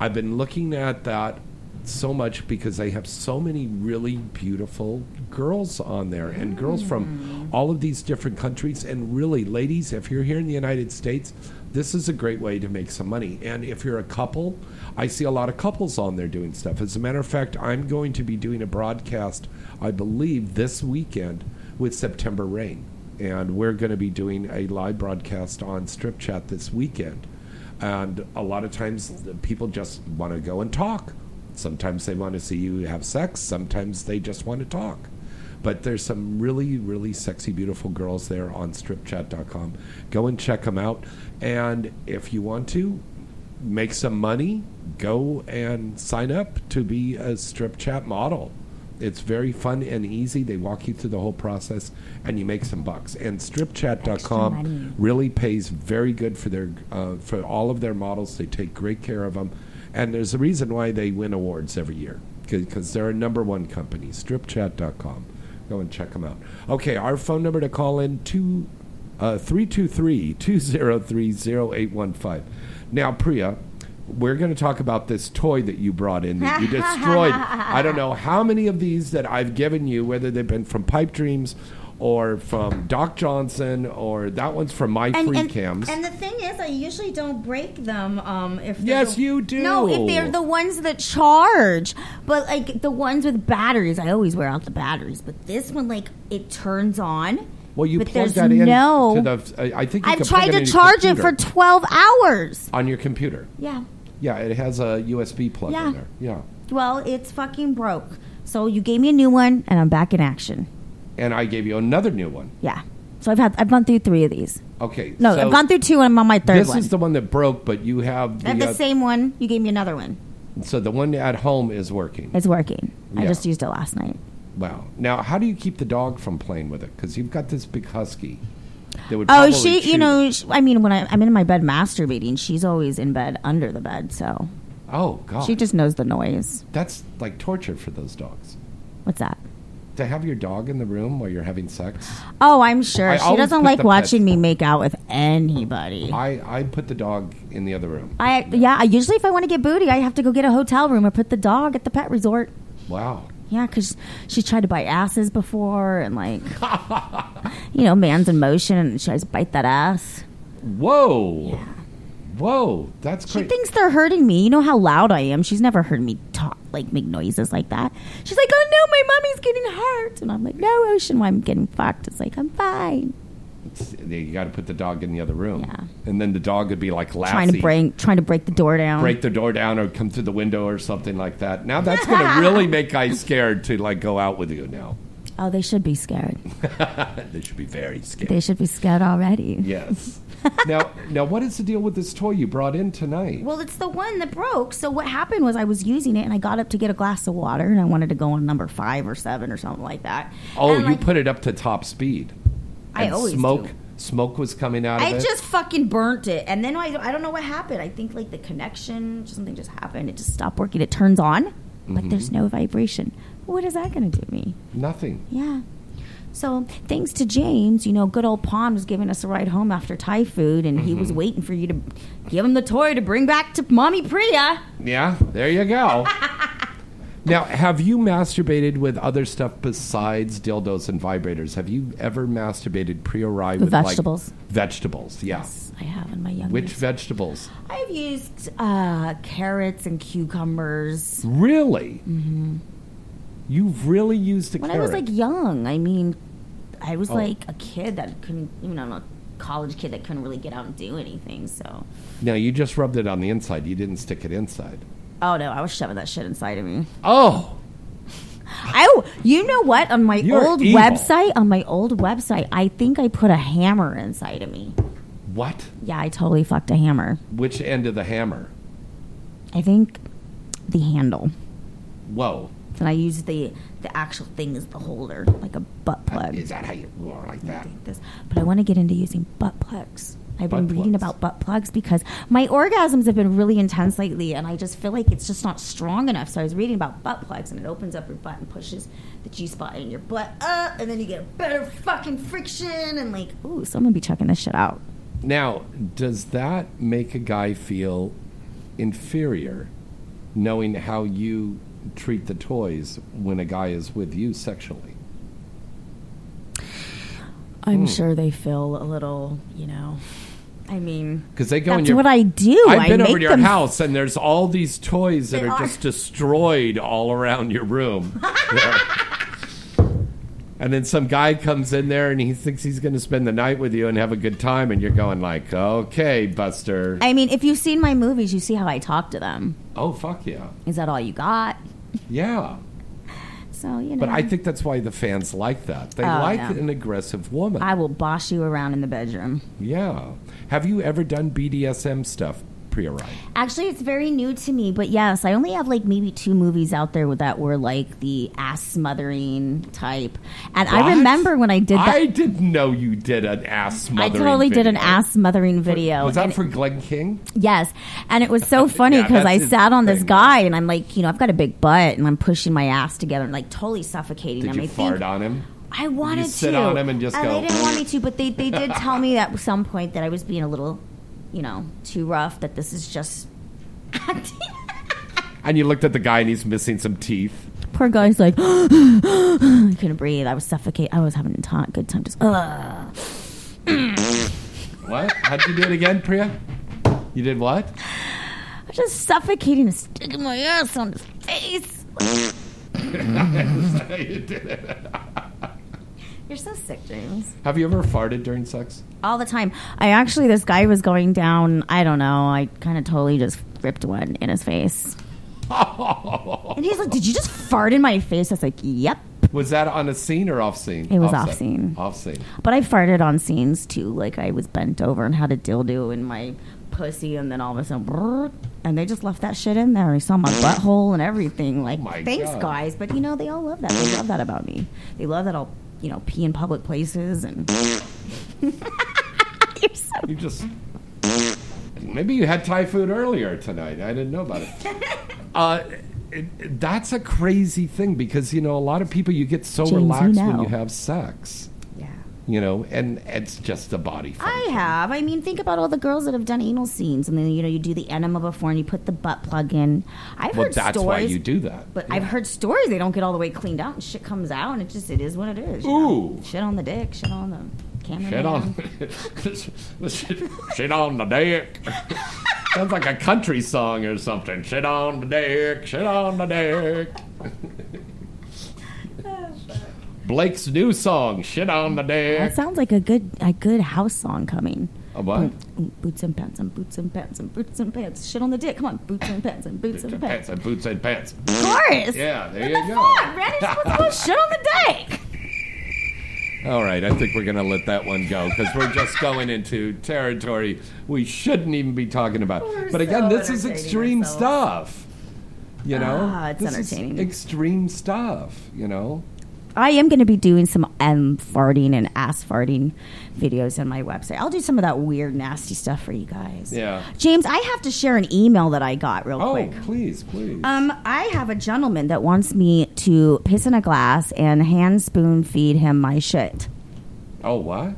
I've been looking at that so much because they have so many really beautiful girls on there and girls from mm. all of these different countries. And really ladies if you're here in the United States this is a great way to make some money. And if you're a couple I see a lot of couples on there doing stuff. As a matter of fact I'm going to be doing a broadcast I believe this weekend with September Rain. And we're going to be doing a live broadcast on Strip Chat this weekend and a lot of times people just want to go and talk Sometimes they want to see you have sex. Sometimes they just want to talk. But there's some really, really sexy, beautiful girls there on stripchat.com. Go and check them out. And if you want to make some money, go and sign up to be a strip chat model. It's very fun and easy. They walk you through the whole process and you make some bucks. And stripchat.com really pays very good for their uh, for all of their models. They take great care of them. And there's a reason why they win awards every year because they're a number one company. Stripchat.com. Go and check them out. Okay, our phone number to call in two, uh, 323-203-0815. Now, Priya, we're going to talk about this toy that you brought in that you destroyed. I don't know how many of these that I've given you, whether they've been from Pipe Dreams or from Doc Johnson or that one's from My Free
and,
Cams.
and the thing is, I usually don't break them. Um, if
Yes,
the-
you do.
No, if they're the ones that charge, but like the ones with batteries, I always wear out the batteries. But this one, like, it turns on.
well, you
but
plug
there's
that in
no.
to the. I think you
I've tried to charge it for twelve hours.
on your computer.
Yeah.
Yeah, it has a USB plug
Yeah.
in there. Yeah.
Well, it's fucking broke. So you gave me a new one, and I'm back in action.
And I gave you another new one.
Yeah. So I've had I've gone through three of these.
Okay.
No,
so
I've gone through two, and I'm on my third
This
one.
is the one that broke, but you have the,
I have the
uh,
same one. You gave me another one.
so the one at home is working.
It's working. I just used it last night.
Wow. Now, how do you keep the dog from playing with it? Because you've got this big husky. That would
Oh, she, you know, sh I mean, when I, I'm in my bed masturbating, she's always in bed under the bed, so
Oh God.
she just knows the noise.
That's like torture for those dogs.
What's that?
To have your dog in the room while you're having sex.
Oh, I'm sure
I
she doesn't like watching me make out with anybody.
I I put the dog in the other room.
I yeah. I usually, if I want to get booty, I have to go get a hotel room or put the dog at the pet resort.
Wow.
Yeah, because she tried to bite asses before, and like, you know, man's in motion, and she tries to bite that ass.
Whoa. Whoa, that's
crazy.
She
thinks they're hurting me. You know how loud I am. She's never heard me talk, like make noises like that. She's like, "Oh no, my mommy's getting hurt," and I'm like, "No, Ocean, why I'm getting fucked?" It's like I'm fine.
You got to put the dog in the other room. Yeah. And then the dog would be like Lassie.
Trying to break, trying to break the door down.
break the door down or come through the window or something like that. Now that's going to really make guys scared to like go out with you now.
Oh, they should be scared.
they should be very scared.
They should be scared already.
Yes. now, now, what is the deal with this toy you brought in tonight?
Well, it's the one that broke. So what happened was I was using it and I got up to get a glass of water and I wanted to go on number five or seven or something like that.
Oh,
And,
you
like,
put it up to top speed.
I always
smoke.
do.
Smoke was coming out of
I just fucking burnt it, and then I, I don't know what happened. I think like the connection, something just happened. It just stopped working. It turns on, but
Mhm.
there's no vibration. What is that going to do to me?
Nothing.
Yeah. So thanks to James, you know, good old Pond was giving us a ride home after Thai food, and he was
Mhm.
waiting for you to give him the toy to bring back to Mommy Priya.
Yeah, there you go. now, have you masturbated with other stuff besides dildos and vibrators? Have you ever masturbated pre-ori
With
with like,
vegetables.
vegetables, yeah.
I have in my young
Which vegetables?
I've used uh, carrots and cucumbers.
Really?
hmm
You've really used a
When
carrot?
I was like young, I mean, I was
Oh.
like a kid that couldn't, you know, I'm a college kid that couldn't really get out and do anything. So,
no, you just rubbed it on the inside. You didn't stick it inside.
Oh no, I was shoving that shit inside of me.
Oh,
Oh, you know what? On my
You're
old
evil.
website, on my old website, I think I put a hammer inside of me.
what?
Yeah, I totally fucked a hammer.
Which end of the hammer?
I think the handle.
Whoa.
And I used the the actual thing as the holder, like a butt uh, plug.
Is that how you roar like that?
This, but I want to get into using butt plugs. I've been
Butt
reading about butt plugs because my orgasms have been really intense lately, and I just feel like it's just not strong enough. So I was reading about butt plugs, and it opens up your butt and pushes the G spot in your butt up, and then you get a better fucking friction, and like, ooh, so I'm gonna be checking this shit out.
Now, does that make a guy feel inferior knowing how you treat the toys when a guy is with you sexually?
I'm
Hmm.
sure they feel a little, you know. I mean,
Because they go in
that's
your.
what I do.
I've
I
been over
make
to your
them-
house and there's all these toys that
They
are,
are.
just destroyed all around your room. and then some guy comes in there and he thinks he's going to spend the night with you and have a good time, and you're going like, "Okay, Buster."
I mean, if you've seen my movies, you see how I talk to them.
oh fuck yeah,
Is that all you got?
yeah.
So you know.
But I think that's why the fans like that. They
Oh,
like
yeah.
an aggressive woman.
I will boss you around in the bedroom.
yeah. Have you ever done BDSM stuff pre-arrive?
Actually, it's very new to me, but yes, I only have like maybe two movies out there that were like the ass smothering type. And I remember when I did that.
I didn't know you did an ass smothering I
totally did an ass smothering video.
Was that
and-
for Glenn King?
Yes, and it was so funny because
that's
I sat on this guy and I'm like, you know, I've got a big butt and I'm pushing my ass together and like totally suffocating
Did
him.
you
I
fart
think
on him?
I wanted
you sit
to
on him and just go,
They didn't want me to, but they they did tell me at some point that I was being a little, you know, too rough. That this is just
And you looked at the guy and he's missing some teeth.
poor guy's like, I couldn't breathe. I was suffocating. I was having a ton, good time. Just, Ugh.
What? How'd you do it again, Priya? You did what?
I was just suffocating and sticking my ass on his face.
you did it.
You're so sick, James.
Have you ever farted during sex?
all the time. I actually, this guy was going down. I don't know. I kind of totally just ripped one in his face. And he's like, "Did you just fart in my face?" I was like, "Yep."
Was that on a scene or off scene?
It was
Offset.
off scene.
Off scene.
But I farted on scenes too. Like I was bent over and had a dildo in my pussy, and then all of a sudden, brrrt, and they just left that shit in there. I saw my butthole and everything. Like, oh
my
thanks,
God.
guys. But you know, they all love that. They love that about me. They love that I'll, you know, pee in public places and. You're so
You just. Maybe you had Thai food earlier tonight. I didn't know about it. Uh, it, it- that's a crazy thing because you know a lot of people you get so
James, you
relaxed when you have sex.
Yeah.
You know, and it's just a body.
I have. I mean, think about all the girls that have done anal scenes, and then you know you do the enema before, and you put the butt plug in. I've
Well,
heard
that's
stories,
why you do that.
But I've heard stories they don't get all the way cleaned out, and shit comes out, and it just it is what it is. you know?
Ooh.
shit on the dick, shit on the camera.
Shit on, shit, shit on the dick. Sounds like a country song or something. Shit on the deck, shit on the deck. Blake's new song, "Shit on the
Dick.
That
sounds like a good a good house song coming.
A what?
Boots and pants and boots and pants and boots and pants. Shit on the dick. Come on, boots and pants and boots and
Pants
pants.
and boots and pants.
Of course.
Yeah, there
What
you
the
go.
fuck? Randy's supposed to put shit on the dick.
All right, I think we're going to let that one go because we're just going into territory we shouldn't even be talking about.
We're
but again,
so
this is extreme
ourselves.
stuff. You know,
Ah, it's
This is
entertaining.
extreme stuff. You know,
I am going to be doing some M farting and ass farting videos on my website. I'll do some of that weird, nasty stuff for you guys.
yeah.
James, I have to share an email that I got real quick.
Oh,
quick.
please, please.
Um, I have a gentleman that wants me to piss in a glass and hand spoon feed him my shit.
oh, what?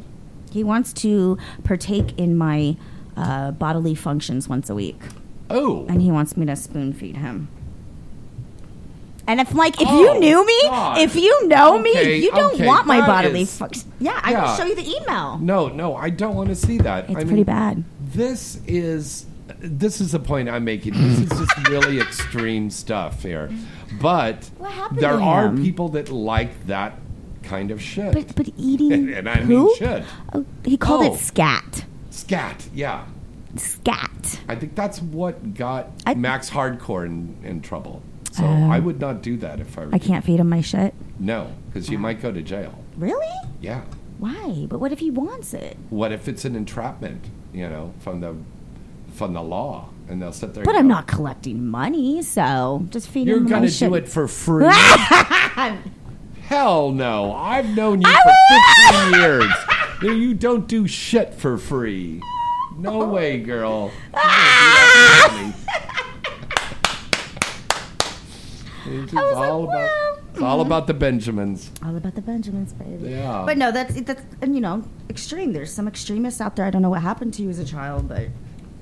He wants to partake in my uh, bodily functions once a week.
Oh.
And he wants me to spoon feed him. And if like if
Oh,
you knew me,
God.
if you know
Okay,
me, you don't
okay,
want my bodily
is-
functions. Yeah, I
Yeah.
can show you the email.
No, no, I don't want to see that.
It's
I
pretty bad.
This is this is the point I'm making. This is just really extreme stuff here. But there are
him?
people that like that kind of shit.
But but eating
and I
poop?
mean shit.
Oh, he called
Oh.
it scat.
Scat, yeah.
Scat.
I think that's what got Max Hardcore in, in trouble. So
Oh.
I would not do that if I were
I can't feed him my shit.
No, because you might go to jail.
Really?
Yeah.
Why? But what if he wants it?
What if it's an entrapment? You know, from the from the law, and they'll sit there.
But
and
I'm
go,
not collecting money, so just feed
You're
him my
gonna
shit.
do it for free. Hell no! I've known you for 15 years. You- You don't do shit for free. No way, girl. You don't do that. It's just all about all about the Benjamins.
All about the Benjamins, baby.
Yeah.
But no, that's that's and you know extreme. There's some extremists out there. I don't know what happened to you as a child, but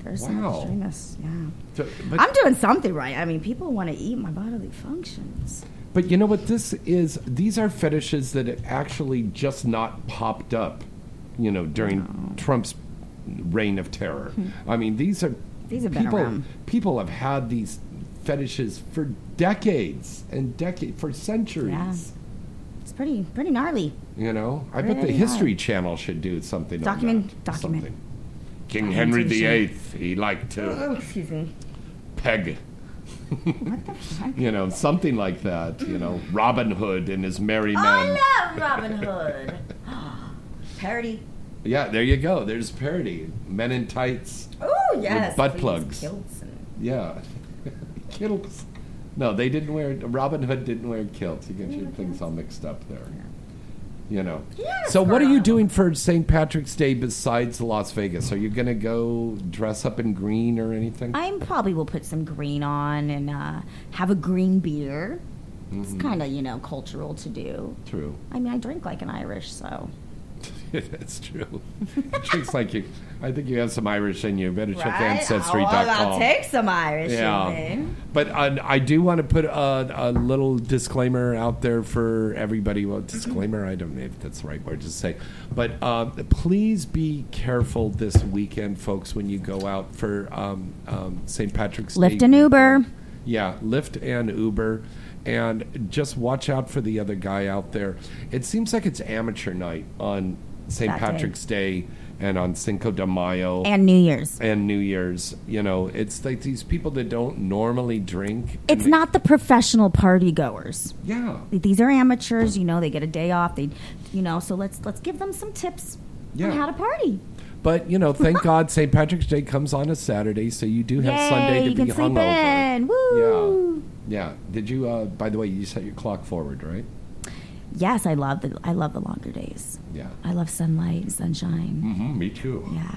there's some extremists. Yeah.
So- but-
I'm doing something right. I mean, people want to eat my bodily functions.
But you know what this is? These are fetishes that have actually just not popped up, you know, during Trump's reign of terror. I mean, these are
Hmm. These have been
people.
around.
People have had these fetishes for decades and decades, for centuries.
Yeah. It's pretty pretty gnarly.
You know, I bet the History
hard.
Channel should do something.
Document-
on that.
document.
Something. King Henry
Documentation.
VIII. He liked to
Oh, excuse me.
peg. What the fuck? You know, something like that. You know, Robin Hood and his merry men.
I love Robin Hood. Parody.
Yeah, there you go. There's parody. Men in tights.
Oh yes.
With butt
please,
plugs.
kilts and-
Yeah. Kilts. No, they didn't wear. Robin Hood didn't wear kilts. You get your things all mixed up there. You know. So, what are you doing for St. Patrick's Day besides Las Vegas? Are you going to go dress up in green or anything?
I probably will put some green on and uh, have a green beer. It's
Mhm.
kind of you know cultural to do.
True.
I mean, I drink like an Irish, so
That's true. It drinks like you. I think you have some Irish in you. Better check
Right?
Ancestry.com.
Oh, well, I'll take some Irish.
Yeah.
in me.
But uh, I do want to put a, a little disclaimer out there for everybody. Well, disclaimer, I don't know if that's the right word to say. But uh, please be careful this weekend, folks, when you go out for um, um, St. Patrick's Day.
Lyft and Uber.
Yeah, Lyft and Uber. And just watch out for the other guy out there. It seems like it's amateur night on St.
That day.
Patrick's Day and on Cinco de Mayo
And New Year's.
and New Year's. You know, it's like these people that don't normally drink.
It's not the professional party goers.
Yeah.
These are amateurs. You know, they get a day off. They, you know, so let's let's give them some tips
Yeah.
on how to party.
But you know, thank God St. Patrick's Day comes on a Saturday, so you do have
Yay,
Sunday to be hungover.
in. Woo!
Yeah, yeah. Did you? Uh, by the way, you set your clock forward, right?
Yes, I love the I love the longer days.
Yeah.
I love sunlight and sunshine.
Mm-hmm, me too.
Yeah.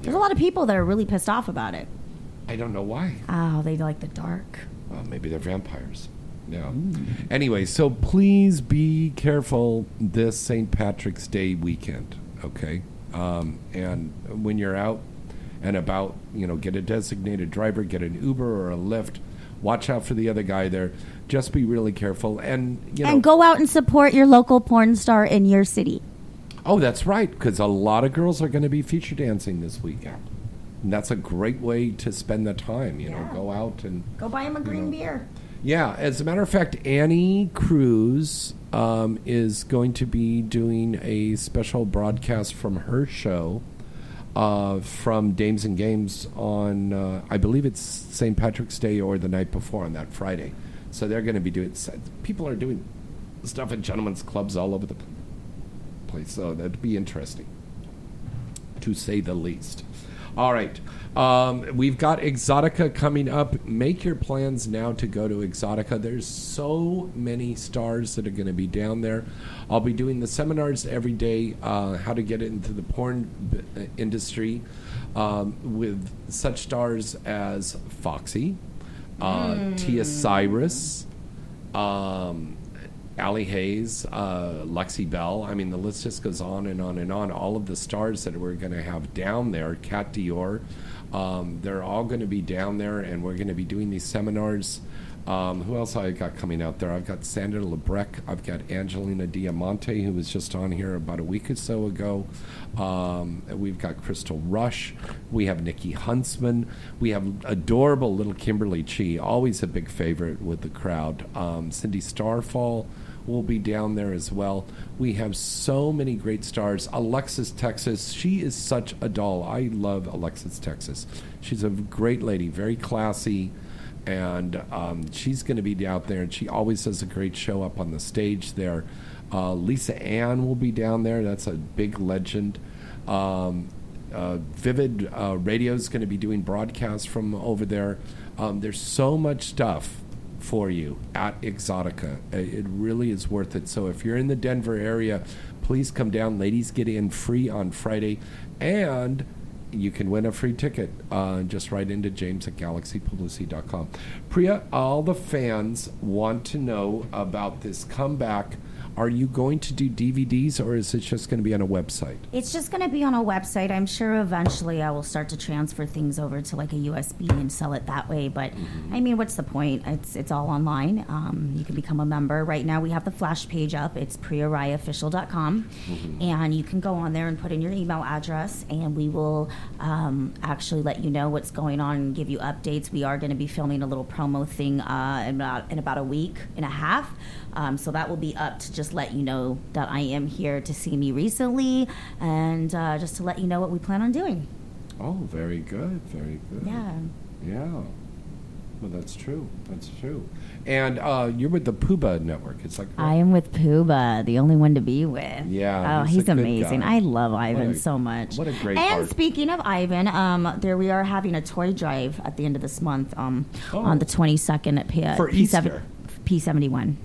There's a lot of people that are really pissed off about it.
I don't know why.
Oh, they like the dark.
Well, maybe they're vampires. Yeah. Anyway, so please be careful this St. Patrick's Day weekend, okay? Um, and when you're out and about, you know, get a designated driver, get an Uber or a Lyft. Watch out for the other guy there. Just be really careful. And, you know,
and go out and support your local porn star in your city.
oh, that's right, because a lot of girls are going to be feature dancing this weekend. And that's a great way to spend the time. You know, go out and
Go buy him a green beer.
yeah, as a matter of fact, Annie Cruz um, is going to be doing a special broadcast from her show uh, from Dames and Games on, uh, I believe it's St. Patrick's Day or the night before on that Friday. So they're going to be doing, people are doing stuff at gentlemen's clubs all over the place. So that'd be interesting, to say the least. All right. Um, we've got Exxxotica coming up. Make your plans now to go to Exxxotica. There's so many stars that are going to be down there. I'll be doing the seminars every day, uh, how to get into the porn b- uh, industry um, with such stars as Foxy, uh, Tia Cyrus, um, Allie Haze, uh, Lexi Belle. I mean, the list just goes on and on and on. All of the stars that we're going to have down there, Kat Dior, um, they're all going to be down there, and we're going to be doing these seminars. Um, who else I got coming out there? I've got Sandra Lebrec. I've got Angelina Diamante, who was just on here about a week or so ago. Um, we've got Crystal Rush. We have Nikki Huntsman. We have adorable little Kimberly Chi, always a big favorite with the crowd. Um, Cindy Starfall will be down there as well. We have so many great stars. Alexis Texas, she is such a doll. I love Alexis Texas. She's a great lady, very classy, and um, she's going to be out there. And she always does a great show up on the stage there. Uh, Lisa Ann will be down there. That's a big legend. Um, uh, Vivid uh, Radio is going to be doing broadcasts from over there. Um, there's so much stuff for you at Exxxotica. Uh, It really is worth it. So if you're in the Denver area, please come down. Ladies get in free on Friday, and you can win a free ticket. Uh, just write into James at galaxypublicity.com. Priya, all the fans want to know about this comeback. Are you going to do DVDs or is it just going to be on a website?
It's just going to be on a website. I'm sure eventually I will start to transfer things over to like a USB and sell it that way. But I mean, what's the point? It's it's all online. Um, you can become a member. Right now we have the flash page up. It's priyaraiofficial.com, and you can go on there and put in your email address, and we will um, actually let you know what's going on and give you updates. We are going to be filming a little promo thing uh, in about in about a week and a half. Um, so that will be up to just let you know that I am here to see me recently, and uh, just to let you know what we plan on doing.
Oh, very good, very good.
Yeah.
Yeah. Well, that's true. That's true. And uh, you're with the Puba Network. It's like
I am with Puba, the only one to be with.
Yeah,
Oh,
he's
he's, amazing. I love Ivan
a-
so much.
what a great
And speaking of Ivan, um, there we are having a toy drive at the end of this month, um,
Oh.
on the 22nd at P-
For
P7
Easter.
P71.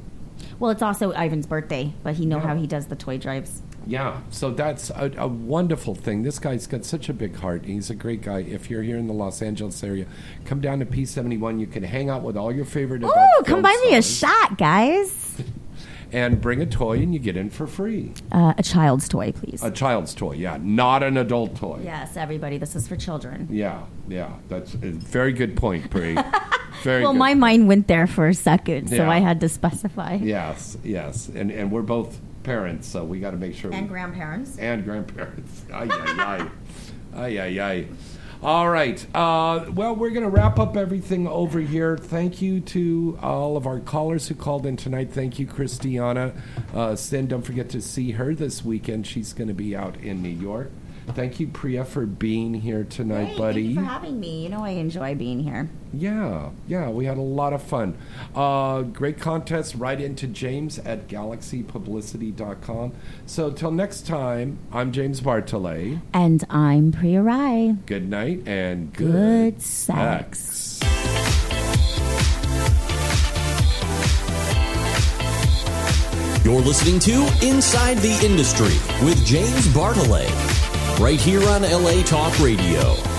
Well, it's also Ivan's birthday, but he know
Yeah.
how he does the toy drives.
Yeah, so that's a, a wonderful thing. This guy's got such a big heart. He's a great guy. If you're here in the Los Angeles area, come down to P71. You can hang out with all your favorite
Oh, come buy me a shot, guys.
and bring a toy, and you get in for free.
Uh, a child's toy, please.
A child's toy, yeah, not an adult toy.
Yes, everybody. This is for children.
Yeah, yeah, that's a very good point, Brie. Very
well,
good.
my mind went there for a second, so
Yeah.
I had to specify.
Yes, yes, and and we're both parents, so we got to make sure.
And
we,
grandparents.
and grandparents. Ay ay ay, ay ay ay. All right. Uh, well, we're going to wrap up everything over here. Thank you to all of our callers who called in tonight. Thank you, Christiana. Uh, Cinn, don't forget to see her this weekend. She's going to be out in New York. Thank you, Priya, for being here tonight,
Hey,
buddy.
Thank you for having me. You know I enjoy being here.
Yeah, yeah, we had a lot of fun. Uh, great contest. Write into James at galaxypublicity.com. So till next time, I'm James Bartholet.
And I'm Priya Rai.
Good night and good,
Good sex.
sex.
You're listening to Inside the Industry with James Bartholet, right here on LA Talk Radio.